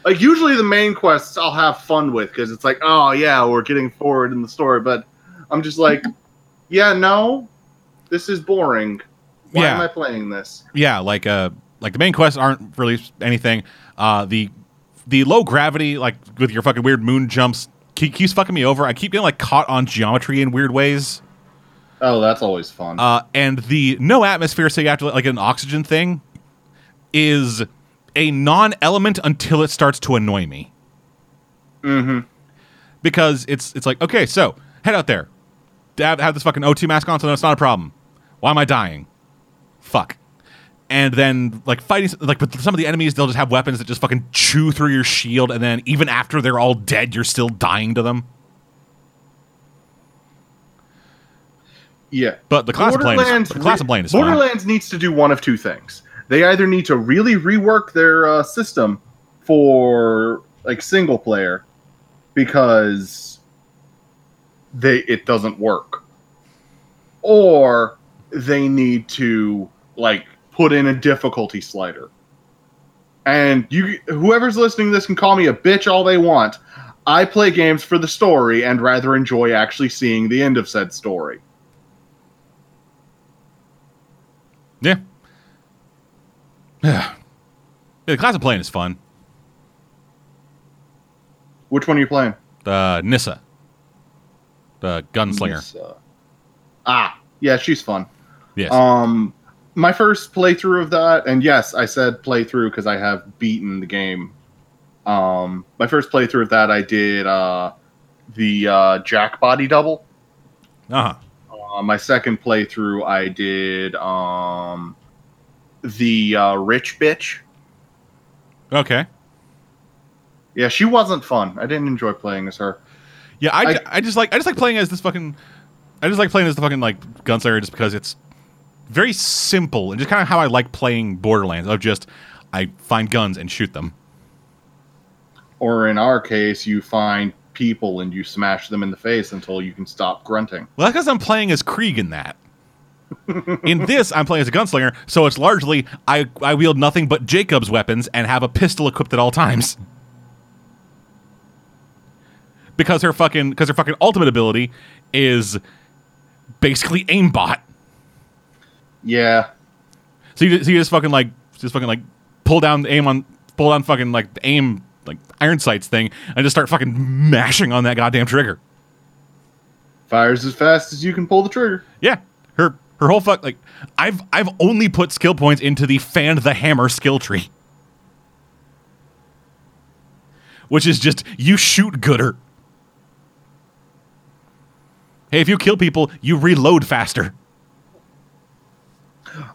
Like usually the main quests I'll have fun with because it's like, oh yeah, we're getting forward in the story. But I'm just like, yeah, no, this is boring. Why Yeah. am I playing this? Yeah, like uh, like the main quests aren't really anything. Uh, the the low gravity, like with your fucking weird moon jumps, keep, keeps fucking me over. I keep getting like caught on geometry in weird ways. Oh, that's always fun. Uh, and the no atmosphere, so you have to like an oxygen thing, is a non-element until it starts to annoy me. mm-hmm. because it's it's like okay, so head out there, have, have this fucking O2 mask on, so no, it's not a problem. Why am I dying? Fuck. And then like fighting like with some of the enemies, they'll just have weapons that just fucking chew through your shield, and then even after they're all dead, you're still dying to them. Yeah. But the class of plane, is, the class of plane is fine. Borderlands needs to do one of two things. They either need to really rework their uh, system for like single player because they it doesn't work, or they need to like put in a difficulty slider. And you, whoever's listening to this, can call me a bitch all they want. I play games for the story and rather enjoy actually seeing the end of said story. Yeah. yeah. The class of playing is fun. Which one are you playing? Uh, Nisha. the gunslinger. Miss, uh, ah, yeah, she's fun. Yes. Um, my first playthrough of that, and yes, I said playthrough because I have beaten the game. Um, my first playthrough of that, I did uh, the uh, Jack body double. uh huh. Uh, my second playthrough, I did um, the uh, rich bitch. Okay. Yeah, she wasn't fun. I didn't enjoy playing as her. Yeah, I, I- I just like I just like playing as this fucking I just like playing as the fucking like gunslinger just because it's very simple and just kind of how I like playing Borderlands of just I find guns and shoot them. Or in our case, you find people and you smash them in the face until you can stop grunting. Well, that's because I'm playing as Krieg in that. in this, I'm playing as a gunslinger, so it's largely I I wield nothing but Jakobs weapons and have a pistol equipped at all times. Because her fucking because her fucking ultimate ability is basically aimbot. Yeah, So you, so you just fucking like just fucking like pull down the aim on pull down fucking like aim like iron sights thing and just start fucking mashing on that goddamn trigger. fires as fast as you can pull the trigger. Yeah, her her whole fuck like I've I've only put skill points into the fan the hammer skill tree, which is just you shoot gooder. Hey, if you kill people, you reload faster.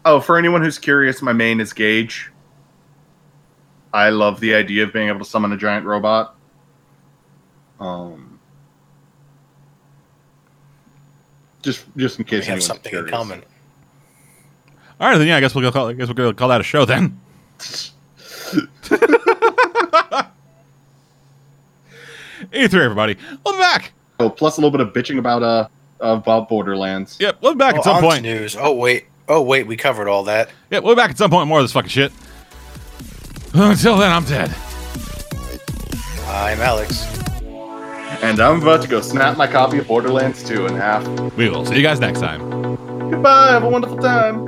Oh, for anyone who's curious, my main is Gaige. I love the idea of being able to summon a giant robot. Um, just just in case We case have anyone's something in common. All right, then yeah, I guess we'll go call, I guess we'll go call that a show then. E3, everybody. Welcome back. Oh, plus a little bit of bitching about uh about Borderlands. Yep, welcome back Oh, at some on point. news. Oh wait. Oh wait. We covered all that. Yeah, we'll be back at some point. More of this fucking shit. Until then, I'm dead. I'm Alex. And I'm about to go snap my copy of Borderlands 2 in half. We will see you guys next time. Goodbye. Have a wonderful time.